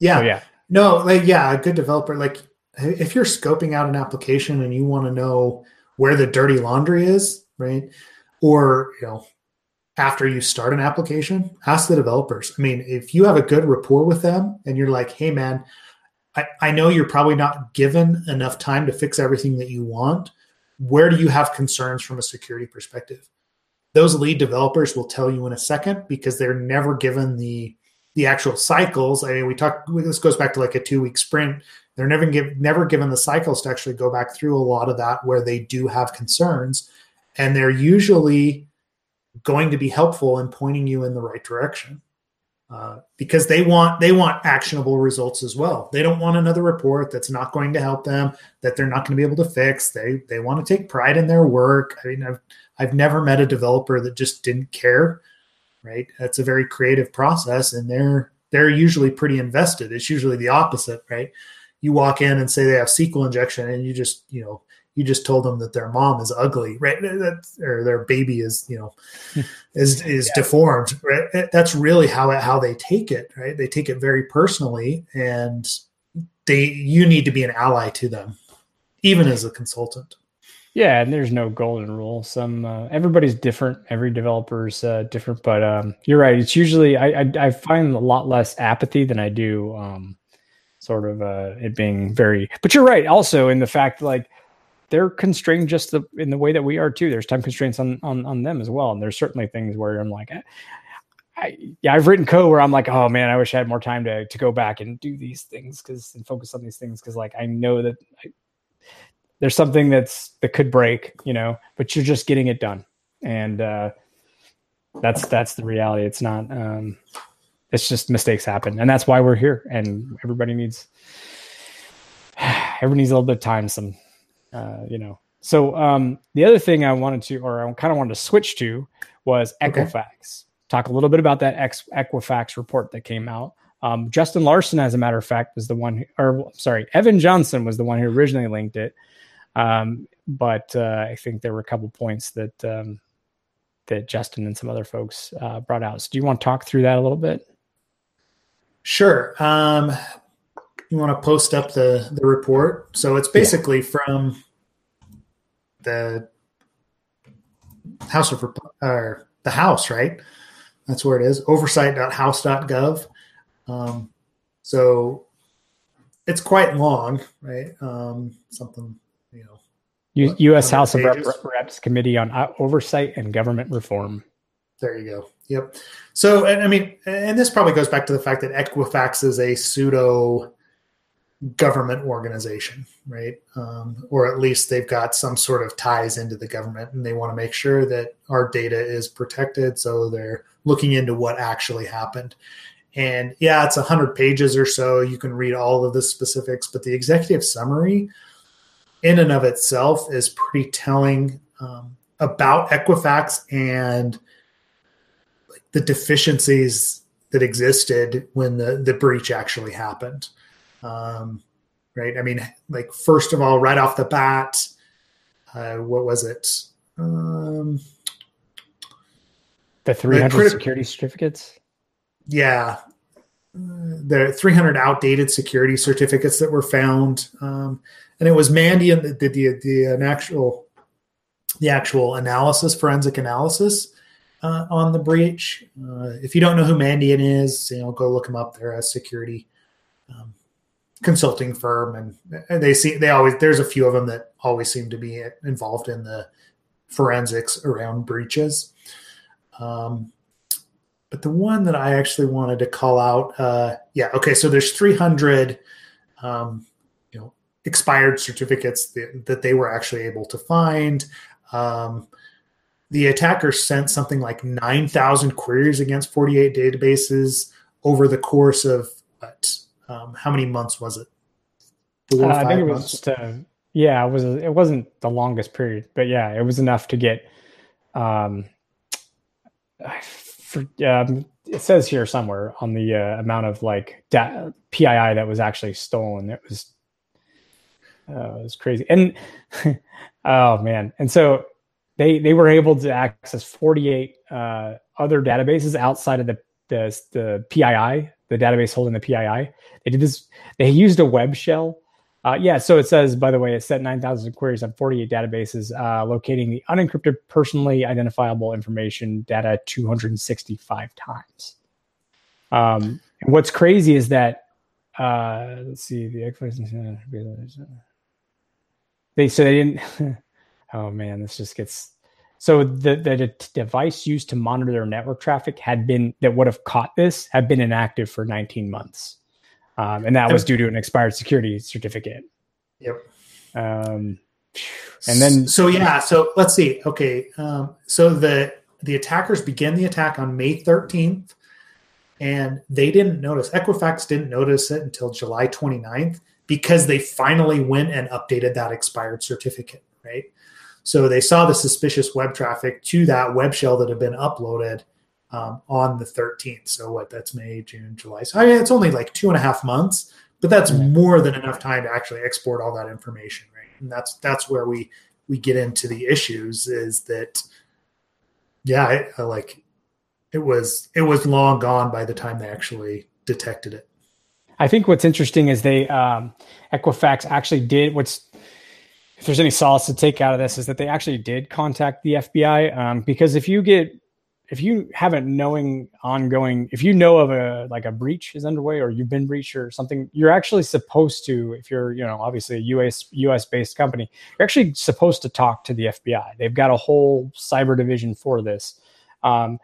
yeah, so yeah, no, like yeah, a good developer. Like if you're scoping out an application and you want to know where the dirty laundry is, right? Or you know, after you start an application, ask the developers. I mean, if you have a good rapport with them and you're like, hey man, I, I know you're probably not given enough time to fix everything that you want where do you have concerns from a security perspective? Those lead developers will tell you in a second because they're never given the the actual cycles. I mean, we talk. This goes back to like a two week sprint. They're never give, never given the cycles to actually go back through a lot of that where they do have concerns, and they're usually going to be helpful in pointing you in the right direction. Uh, because they want they want actionable results as well. They don't want another report that's not going to help them, that they're not going to be able to fix. They they want to take pride in their work. I mean, I've I've never met a developer that just didn't care. Right? That's a very creative process, and they're they're usually pretty invested. It's usually the opposite, right? you walk in and say they have SQL injection, and you just you know you just told them that their mom is ugly, right? or their baby is, you know, is is yeah. deformed, right? That's really how it, how they take it, right? They take it very personally, and they you need to be an ally to them, even as a consultant. Yeah, and there's no golden rule. Some uh, everybody's different. Every developer's uh, different, but um, you're right. It's usually I, I, I find a lot less apathy than I do um, sort of uh, it being very. But you're right. Also, in the fact like they're constrained just the, in the way that we are too. There's time constraints on on on them as well, and there's certainly things where I'm like. I, yeah, I've written code where I'm like, oh man, I wish I had more time to to go back and do these things because and focus on these things because like I know that I, there's something that's that could break, you know, but you're just getting it done, and uh, that's that's the reality. It's not. Um, it's just mistakes happen, and that's why we're here. And everybody needs everybody needs a little bit of time. Some uh, you know. So um, the other thing I wanted to, or I kind of wanted to switch to, was Equifax. Okay. Talk a little bit about that Ex- Equifax report that came out. Um, Justin Larson, as a matter of fact, was the one, who, or sorry, Evan Johnson was the one who originally linked it. Um, but uh, I think there were a couple points that um, that Justin and some other folks uh, brought out. So, do you want to talk through that a little bit? Sure. Um, you want to post up the the report. So it's basically yeah. from the House of Rep or the House, right? That's where it is. Oversight.house.gov. Um, so it's quite long, right? Um, something you know. U- U.S. House of Rep- Reps Committee on Oversight and Government Reform. There you go. Yep. So, I mean, and this probably goes back to the fact that Equifax is a pseudo government organization, right? Um, or at least they've got some sort of ties into the government and they want to make sure that our data is protected. So they're looking into what actually happened. And yeah, it's 100 pages or so. You can read all of the specifics, but the executive summary in and of itself is pretty telling um, about Equifax and the deficiencies that existed when the, the breach actually happened. Um, right. I mean, like first of all, right off the bat, uh, what was it? Um, the 300 security certificates. Yeah. the 300 outdated security certificates that were found. Um, and it was Mandiant that did the, the, an actual, the actual analysis, forensic analysis uh, on the breach. Uh, if you don't know who Mandiant is, you know, go look them up. They're a security um, consulting firm, and, they see they always there's a few of them that always seem to be involved in the forensics around breaches. Um, but the one that I actually wanted to call out, uh, yeah, okay, so there's 300, um, you know, expired certificates that, that, they were actually able to find. Um, the attackers sent something like 9,000 queries against 48 databases over the course of what um, how many months was it? Four, uh, I think it was just, uh, yeah, it was. It wasn't the longest period, but yeah, it was enough to get. Um, for, um, it says here somewhere on the uh, amount of like da- PII that was actually stolen. It was, uh, it was crazy, and oh man, and so they they were able to access 48 uh, other databases outside of the the, the PII, the database holding the PII. They did this. They used a web shell. Uh, yeah, so it says, by the way, it sent 9,000 queries on 48 databases, uh, locating the unencrypted, personally identifiable information data 265 times. Um, what's crazy is that, uh, let's see, the they so they didn't. oh man, this just gets so the, the device used to monitor their network traffic had been that would have caught this had been inactive for 19 months, um, and that was due to an expired security certificate. Yep. Um, and then so yeah, so let's see. Okay, um, so the the attackers began the attack on May 13th, and they didn't notice. Equifax didn't notice it until July 29th because they finally went and updated that expired certificate. Right. So they saw the suspicious web traffic to that web shell that had been uploaded um, on the 13th. So what? That's May, June, July. So I mean, it's only like two and a half months, but that's more than enough time to actually export all that information, right? And that's that's where we we get into the issues is that yeah, I, I like it was it was long gone by the time they actually detected it. I think what's interesting is they um, Equifax actually did what's if there's any solace to take out of this is that they actually did contact the FBI um, because if you get if you haven't knowing ongoing if you know of a like a breach is underway or you've been breached or something you're actually supposed to if you're you know obviously a us us based company you're actually supposed to talk to the fbi they've got a whole cyber division for this. Um,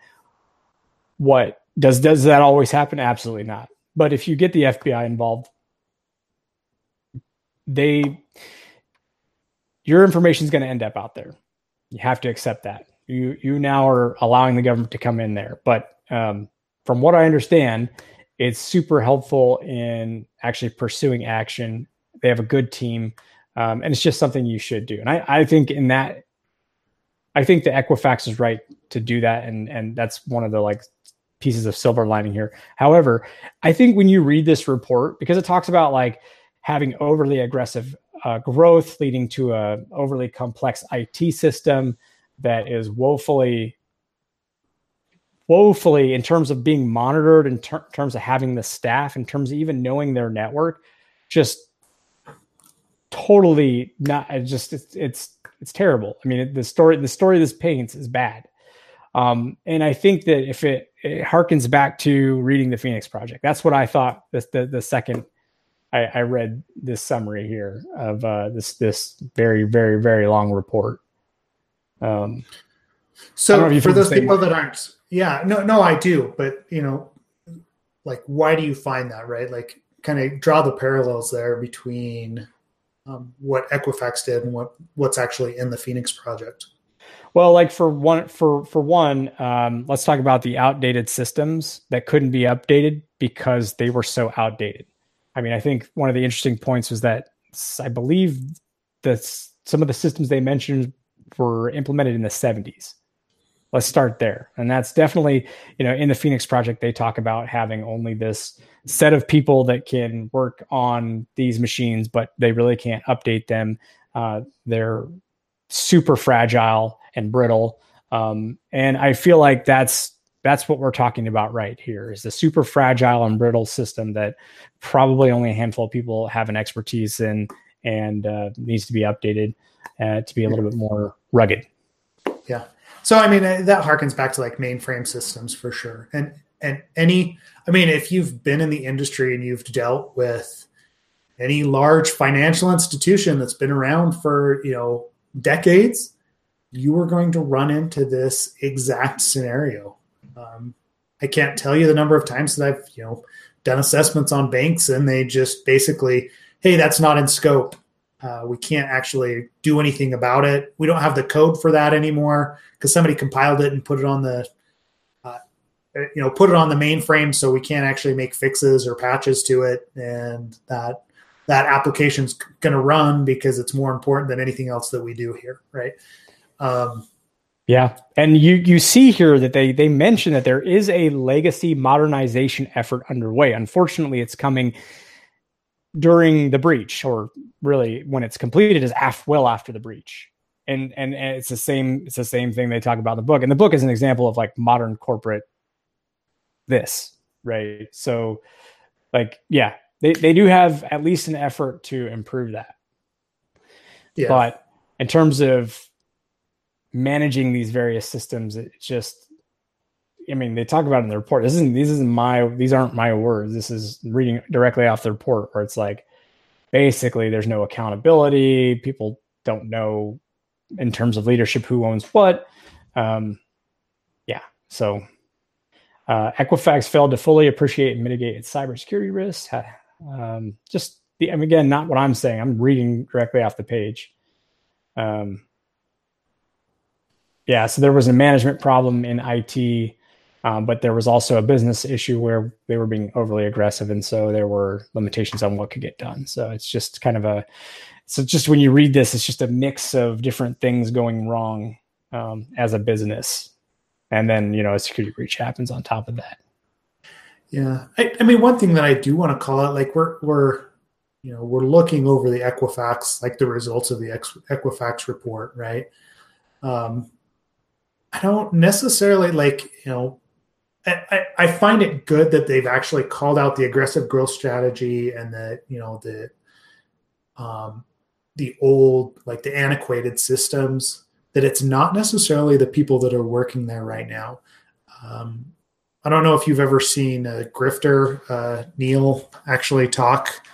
what does does that always happen? Absolutely not. But if you get the fbi involved they your information is going to end up out there you have to accept that you you now are allowing the government to come in there. But um, from what I understand, it's super helpful in actually pursuing action. They have a good team, um, and it's just something you should do. And I, I think in that, I think the Equifax is right to do that, and and that's one of the like pieces of silver lining here. However, I think when you read this report, because it talks about like having overly aggressive uh, growth leading to a overly complex IT system, that is woefully woefully in terms of being monitored in ter- terms of having the staff in terms of even knowing their network just totally not just it's it's, it's terrible. I mean the story the story this paints is bad. Um, and i think that if it, it harkens back to reading the phoenix project that's what i thought the, the, the second I, I, read this summary here of uh, this this very very very long report um, so for those people that aren't, yeah, no, no, I do, but you know, like, why do you find that, right? Like, kind of draw the parallels there between um, what Equifax did and what what's actually in the Phoenix project. Well, like for one, for for one, um, let's talk about the outdated systems that couldn't be updated because they were so outdated. I mean, I think one of the interesting points was that I believe that some of the systems they mentioned were implemented in the 70s. Let's start there. And that's definitely, you know, in the Phoenix project, they talk about having only this set of people that can work on these machines, but they really can't update them. Uh, they're super fragile and brittle. Um, and I feel like that's that's what we're talking about right here is the super fragile and brittle system that probably only a handful of people have an expertise in and uh, needs to be updated uh, to be a little bit more rugged. Yeah. So I mean uh, that harkens back to like mainframe systems for sure. And and any I mean if you've been in the industry and you've dealt with any large financial institution that's been around for, you know, decades, you are going to run into this exact scenario. Um, I can't tell you the number of times that I've, you know, done assessments on banks and they just basically, hey, that's not in scope. Uh, we can't actually do anything about it. We don't have the code for that anymore because somebody compiled it and put it on the, uh, you know, put it on the mainframe, so we can't actually make fixes or patches to it, and that that application's going to run because it's more important than anything else that we do here, right? Um, yeah, and you you see here that they they mention that there is a legacy modernization effort underway. Unfortunately, it's coming during the breach, or really when it's completed, is af- well after the breach. And, and and it's the same it's the same thing they talk about in the book. And the book is an example of like modern corporate this, right? So like yeah, they, they do have at least an effort to improve that. Yeah. But in terms of managing these various systems, it just I mean, they talk about in the report. This isn't these isn't my these aren't my words. This is reading directly off the report where it's like basically there's no accountability. People don't know in terms of leadership who owns what. Um, yeah, so uh, Equifax failed to fully appreciate and mitigate its cybersecurity risks. Um, just the, mean, again, not what I'm saying. I'm reading directly off the page. Um, yeah, so there was a management problem in IT um, but there was also a business issue where they were being overly aggressive, and so there were limitations on what could get done. So it's just kind of a, so just when you read this, it's just a mix of different things going wrong um, as a business, and then you know a security breach happens on top of that. Yeah, I, I mean, one thing that I do want to call out, like we're we're you know we're looking over the Equifax, like the results of the Equifax report, right? Um, I don't necessarily like you know. I, I find it good that they've actually called out the aggressive growth strategy and the you know the um, the old like the antiquated systems that it's not necessarily the people that are working there right now um, I don't know if you've ever seen a grifter, uh, Neil, actually talk.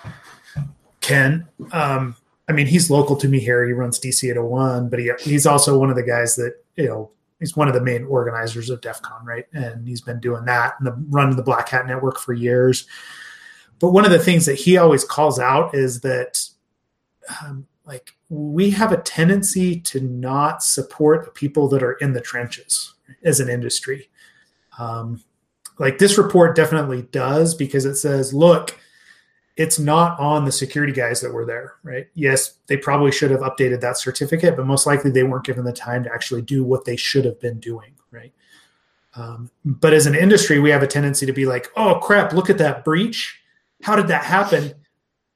Ken, um, I mean, he's local to me here. He runs DC 801, but he, he's also one of the guys that, you know, he's one of the main organizers of DEF CON, right? And he's been doing that and the running the Black Hat Network for years. But one of the things that he always calls out is that, um, like, we have a tendency to not support the people that are in the trenches as an industry. Um, like this report definitely does because it says, look, it's not on the security guys that were there, right? Yes, they probably should have updated that certificate, but most likely they weren't given the time to actually do what they should have been doing, right? Um, but as an industry, we have a tendency to be like, oh crap, look at that breach. How did that happen?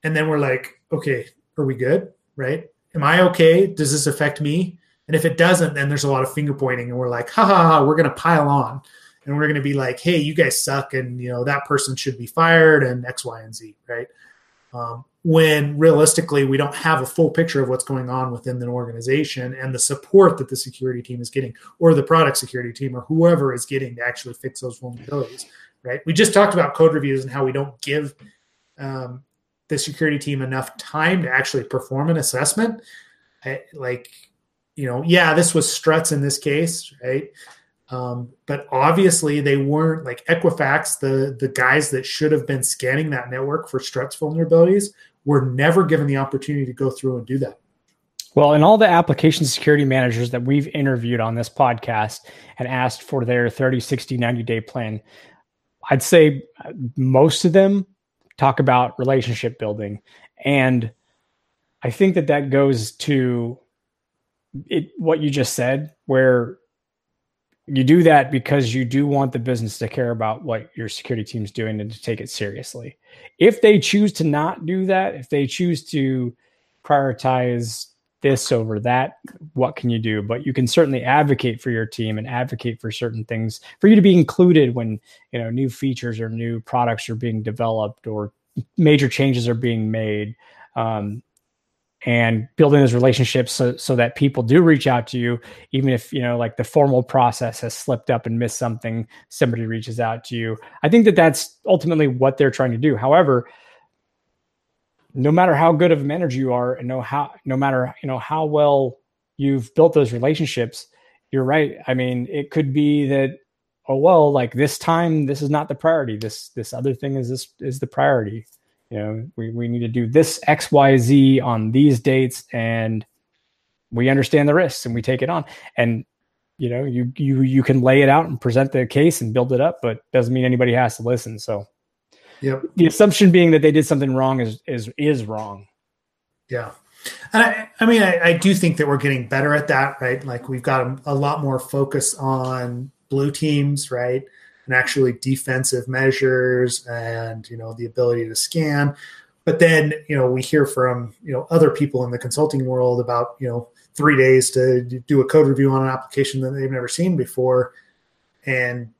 And then we're like, okay, are we good? Right? Am I okay? Does this affect me? And if it doesn't, then there's a lot of finger pointing, and we're like, ha ha ha, we're going to pile on and we're going to be like, hey, you guys suck, and you know that person should be fired, and X, Y, and Z, right? Um, when realistically we don't have a full picture of what's going on within the organization and the support that the security team is getting, or the product security team, or whoever is getting to actually fix those vulnerabilities, right? We just talked about code reviews and how we don't give um, the security team enough time to actually perform an assessment. I, like, you know, yeah, this was struts in this case, right? Um, but obviously, they weren't like Equifax, the the guys that should have been scanning that network for struts vulnerabilities, were never given the opportunity to go through and do that. Well, and all the application security managers that we've interviewed on this podcast and asked for their 30, 60, 90 day plan, I'd say most of them talk about relationship building. And I think that that goes to it, what you just said, where you do that because you do want the business to care about what your security team's doing and to take it seriously. If they choose to not do that, if they choose to prioritize this over that, what can you do? But you can certainly advocate for your team and advocate for certain things for you to be included when, you know, new features or new products are being developed or major changes are being made. Um, and building those relationships so, so that people do reach out to you even if you know like the formal process has slipped up and missed something somebody reaches out to you. I think that that's ultimately what they're trying to do. However no matter how good of a manager you are and no how no matter you know how well you've built those relationships you're right. I mean it could be that oh well like this time this is not the priority. This this other thing is this is the priority you know we, we need to do this xyz on these dates and we understand the risks and we take it on. And you know you you you can lay it out and present the case and build it up but doesn't mean anybody has to listen. So yep. the assumption being that they did something wrong is is is wrong. Yeah. And I, I mean I, I do think that we're getting better at that right? Like we've got a, a lot more focus on blue teams right and actually defensive measures and you know the ability to scan. But then you know we hear from you know other people in the consulting world about you know three days to do a code review on an application that they've never seen before. And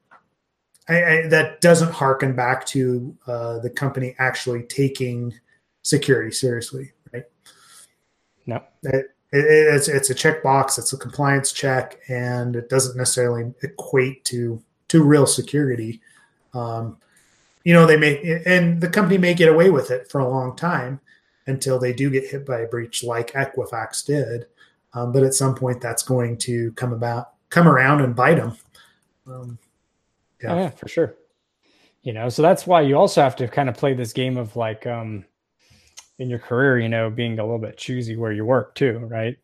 I, I, that doesn't harken back to uh, the company actually taking security seriously right? No. It, it, it's, it's a checkbox it's a compliance check and it doesn't necessarily equate to to real security. Um, you know, they may, and the company may get away with it for a long time until they do get hit by a breach like Equifax did. Um, but at some point, that's going to come about, come around and bite them. Um, yeah. Oh, yeah, for sure. You know, so that's why you also have to kind of play this game of like, um, in your career, you know, being a little bit choosy where you work too, right?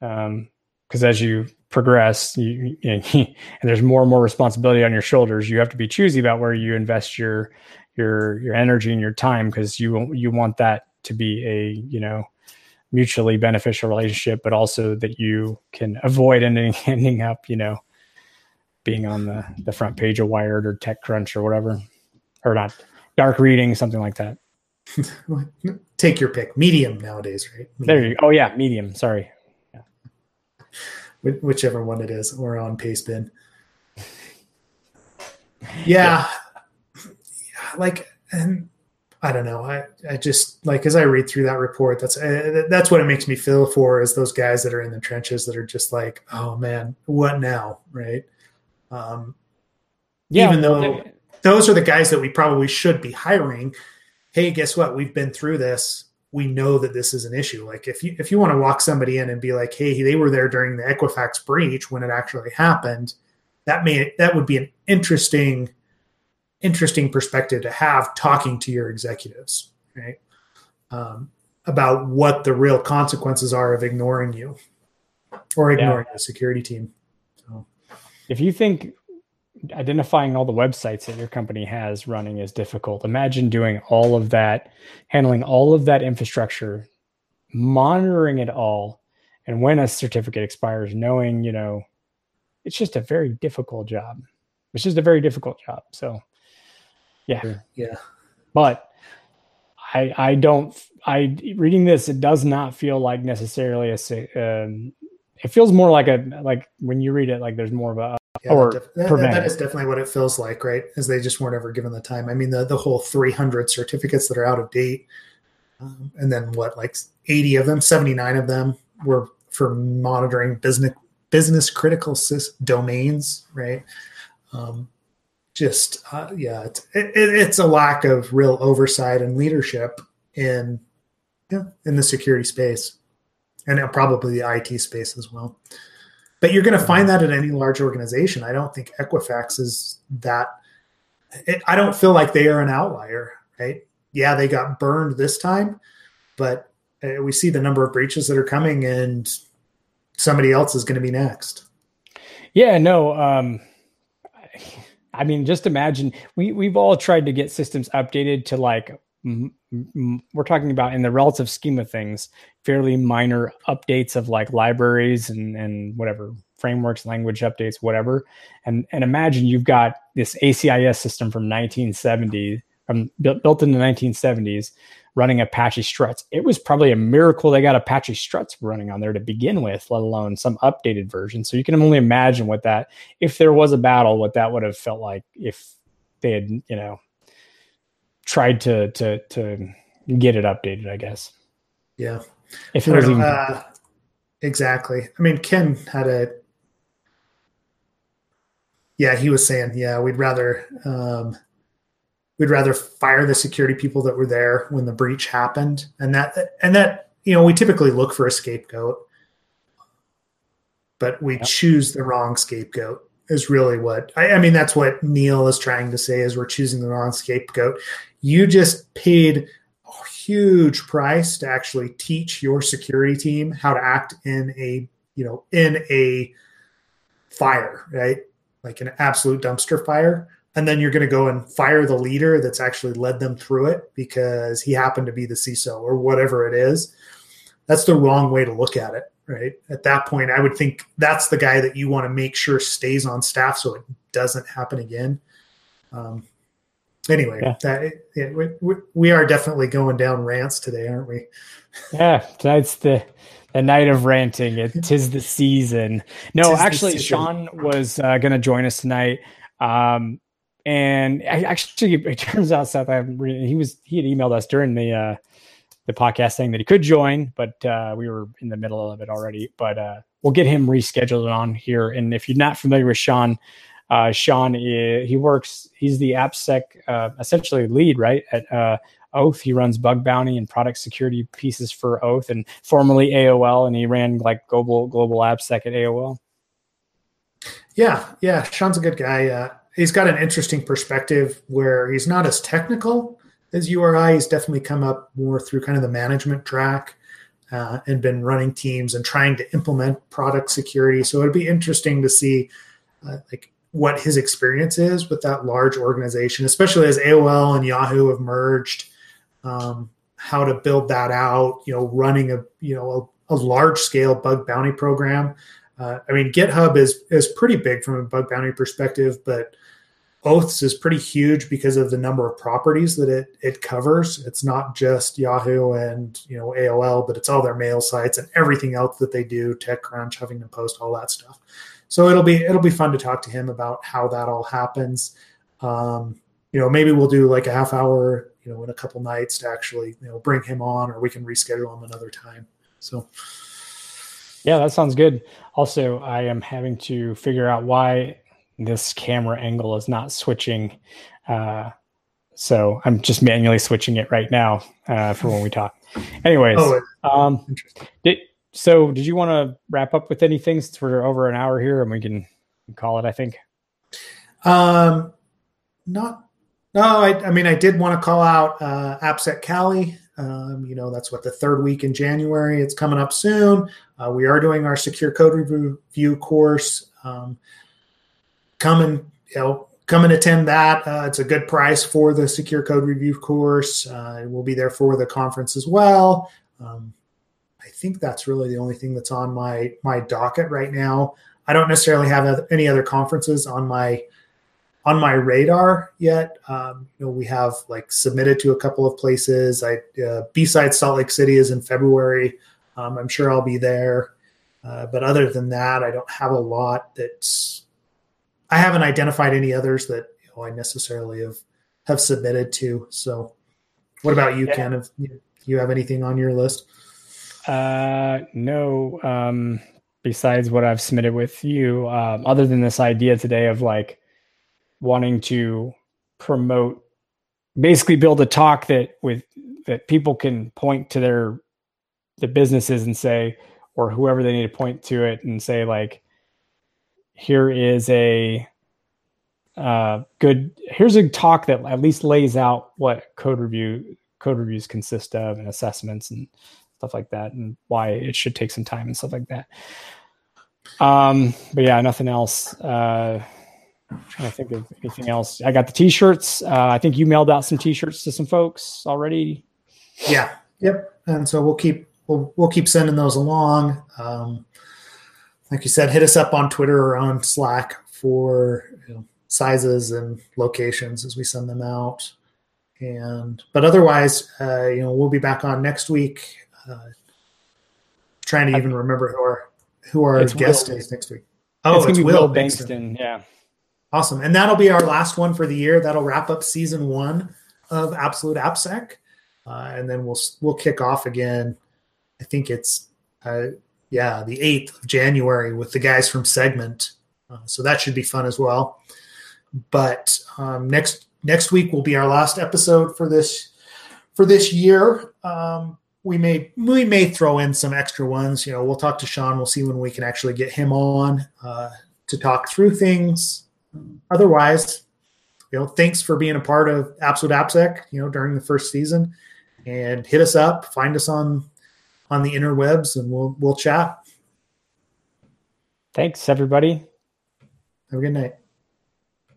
Um, because as you progress you, you know, and there's more and more responsibility on your shoulders you have to be choosy about where you invest your your your energy and your time because you you want that to be a you know mutually beneficial relationship but also that you can avoid ending ending up you know being on the the front page of wired or techcrunch or whatever or not dark reading, something like that. Take your pick. Medium nowadays, right? Medium. There you. go. Oh yeah, medium. Sorry. Yeah. Whichever one it is, or on Pastebin. Yeah, yeah. like and I don't know. I, I just like as I read through that report, that's uh, that's what it makes me feel for is those guys that are in the trenches that are just like, oh man, what now, right? Um, yeah, even though those are the guys that we probably should be hiring. Hey, guess what? We've been through this. We know that this is an issue. Like if you if you want to walk somebody in and be like, hey, they were there during the Equifax breach when it actually happened, that may that would be an interesting interesting perspective to have talking to your executives, right? Um, about what the real consequences are of ignoring you or ignoring yeah. the security team. So. If you think identifying all the websites that your company has running is difficult, imagine doing all of that, handling all of that infrastructure, monitoring it all, and when a certificate expires, knowing, you know, it's just a very difficult job. It's just a very difficult job. So yeah. Yeah. But I I don't I reading this it does not feel like necessarily a um, it feels more like a like when you read it like there's more of a yeah, or that, that is definitely what it feels like, right? As they just weren't ever given the time. I mean, the the whole 300 certificates that are out of date, um, and then what, like 80 of them, 79 of them were for monitoring business business critical domains, right? Um, just uh, yeah, it's, it, it's a lack of real oversight and leadership in yeah, in the security space, and probably the IT space as well. But you're going to find that in any large organization. I don't think Equifax is that. It, I don't feel like they are an outlier, right? Yeah, they got burned this time, but uh, we see the number of breaches that are coming, and somebody else is going to be next. Yeah, no. Um, I mean, just imagine we we've all tried to get systems updated to like we're talking about in the relative scheme of things, fairly minor updates of like libraries and and whatever frameworks, language updates, whatever. And and imagine you've got this ACIS system from 1970 from built, built in the 1970s running Apache struts. It was probably a miracle they got Apache struts running on there to begin with, let alone some updated version. So you can only imagine what that, if there was a battle, what that would have felt like if they had, you know, tried to to to get it updated. I guess. Yeah. If it was even. Uh, exactly. I mean, Ken had a. Yeah, he was saying, yeah, we'd rather. Um, we'd rather fire the security people that were there when the breach happened and that and that you know we typically look for a scapegoat but we yep. choose the wrong scapegoat is really what I, I, mean that's what neil is trying to say is we're choosing the wrong scapegoat. You just paid a huge price to actually teach your security team how to act in a you know in a fire right? Like an absolute dumpster fire. And then you're going to go and fire the leader that's actually led them through it because he happened to be the CISO or whatever it is. That's the wrong way to look at it, right? At that point, I would think that's the guy that you want to make sure stays on staff so it doesn't happen again. Um, anyway, yeah. that yeah, we, we are definitely going down rants today, aren't we? Yeah, tonight's the the night of ranting. It tis the season. No, tis actually, Sean was uh, going to join us tonight. Um, and I, actually, it turns out Seth, I he was he had emailed us during the uh, the podcast saying that he could join, but uh, we were in the middle of it already. But uh, we'll get him rescheduled on here. And if you're not familiar with Sean, uh, Sean is, he works. He's the AppSec uh, essentially lead, right at uh, Oath. He runs bug bounty and product security pieces for Oath, and formerly AOL, and he ran like global global AppSec at AOL. Yeah, yeah, Sean's a good guy. Uh, he's got an interesting perspective where he's not as technical as URI. has definitely come up more through kind of the management track uh, and been running teams and trying to implement product security. So it'd be interesting to see uh, like what his experience is with that large organization, especially as AOL and Yahoo have merged. Um, how to build that out, you know, running a you know a, a large scale bug bounty program. Uh, I mean, GitHub is is pretty big from a bug bounty perspective, but Oaths is pretty huge because of the number of properties that it it covers. It's not just Yahoo and you know AOL, but it's all their mail sites and everything else that they do, TechCrunch, Huffington Post, all that stuff. So it'll be it'll be fun to talk to him about how that all happens. Um, you know, maybe we'll do like a half hour, you know, in a couple nights to actually you know bring him on, or we can reschedule him another time. So. Yeah, that sounds good. Also, I am having to figure out why this camera angle is not switching. Uh, so I'm just manually switching it right now uh, for when we talk. Anyways, oh, um, did, so did you want to wrap up with anything since we're over an hour here and we can call it? I think. Um, not. No, I, I mean I did want to call out uh, AppSec Cali. Um, you know that's what the third week in January. It's coming up soon. Uh, we are doing our secure code review course. Um, come and you know come and attend that. Uh, it's a good price for the secure code review course. Uh, we'll be there for the conference as well. Um, I think that's really the only thing that's on my my docket right now. I don't necessarily have any other conferences on my on my radar yet. Um, you know, we have like submitted to a couple of places. I uh, B-side Salt Lake City is in February. Um, I'm sure I'll be there. Uh, but other than that, I don't have a lot that's I haven't identified any others that you know, I necessarily have have submitted to. So, what about you, yeah. Ken? If you have anything on your list? Uh, no. Um, besides what I've submitted with you, um, other than this idea today of like wanting to promote, basically build a talk that with that people can point to their the businesses and say, or whoever they need to point to it and say like here is a uh, good here's a talk that at least lays out what code review code reviews consist of and assessments and stuff like that and why it should take some time and stuff like that. Um but yeah nothing else. Uh I'm trying to think of anything else. I got the t-shirts. Uh, i think you mailed out some t-shirts to some folks already. Yeah. Yep. And so we'll keep we'll, we'll keep sending those along. Um like you said, hit us up on Twitter or on Slack for you know, sizes and locations as we send them out. And but otherwise, uh, you know, we'll be back on next week. Uh, trying to even remember who our who our guest Will. is next week. Oh, it's, it's Will, Will Bankston. Bankston. Yeah, awesome. And that'll be our last one for the year. That'll wrap up season one of Absolute AppSec, uh, and then we'll we'll kick off again. I think it's uh, yeah, the 8th of January with the guys from Segment. Uh, so that should be fun as well. But um, next next week will be our last episode for this for this year. Um, we may we may throw in some extra ones. You know, we'll talk to Sean. We'll see when we can actually get him on uh, to talk through things. Otherwise, you know, thanks for being a part of Absolute AppSec. You know, during the first season, and hit us up. Find us on on the interwebs and we'll we'll chat. Thanks everybody. Have a good night.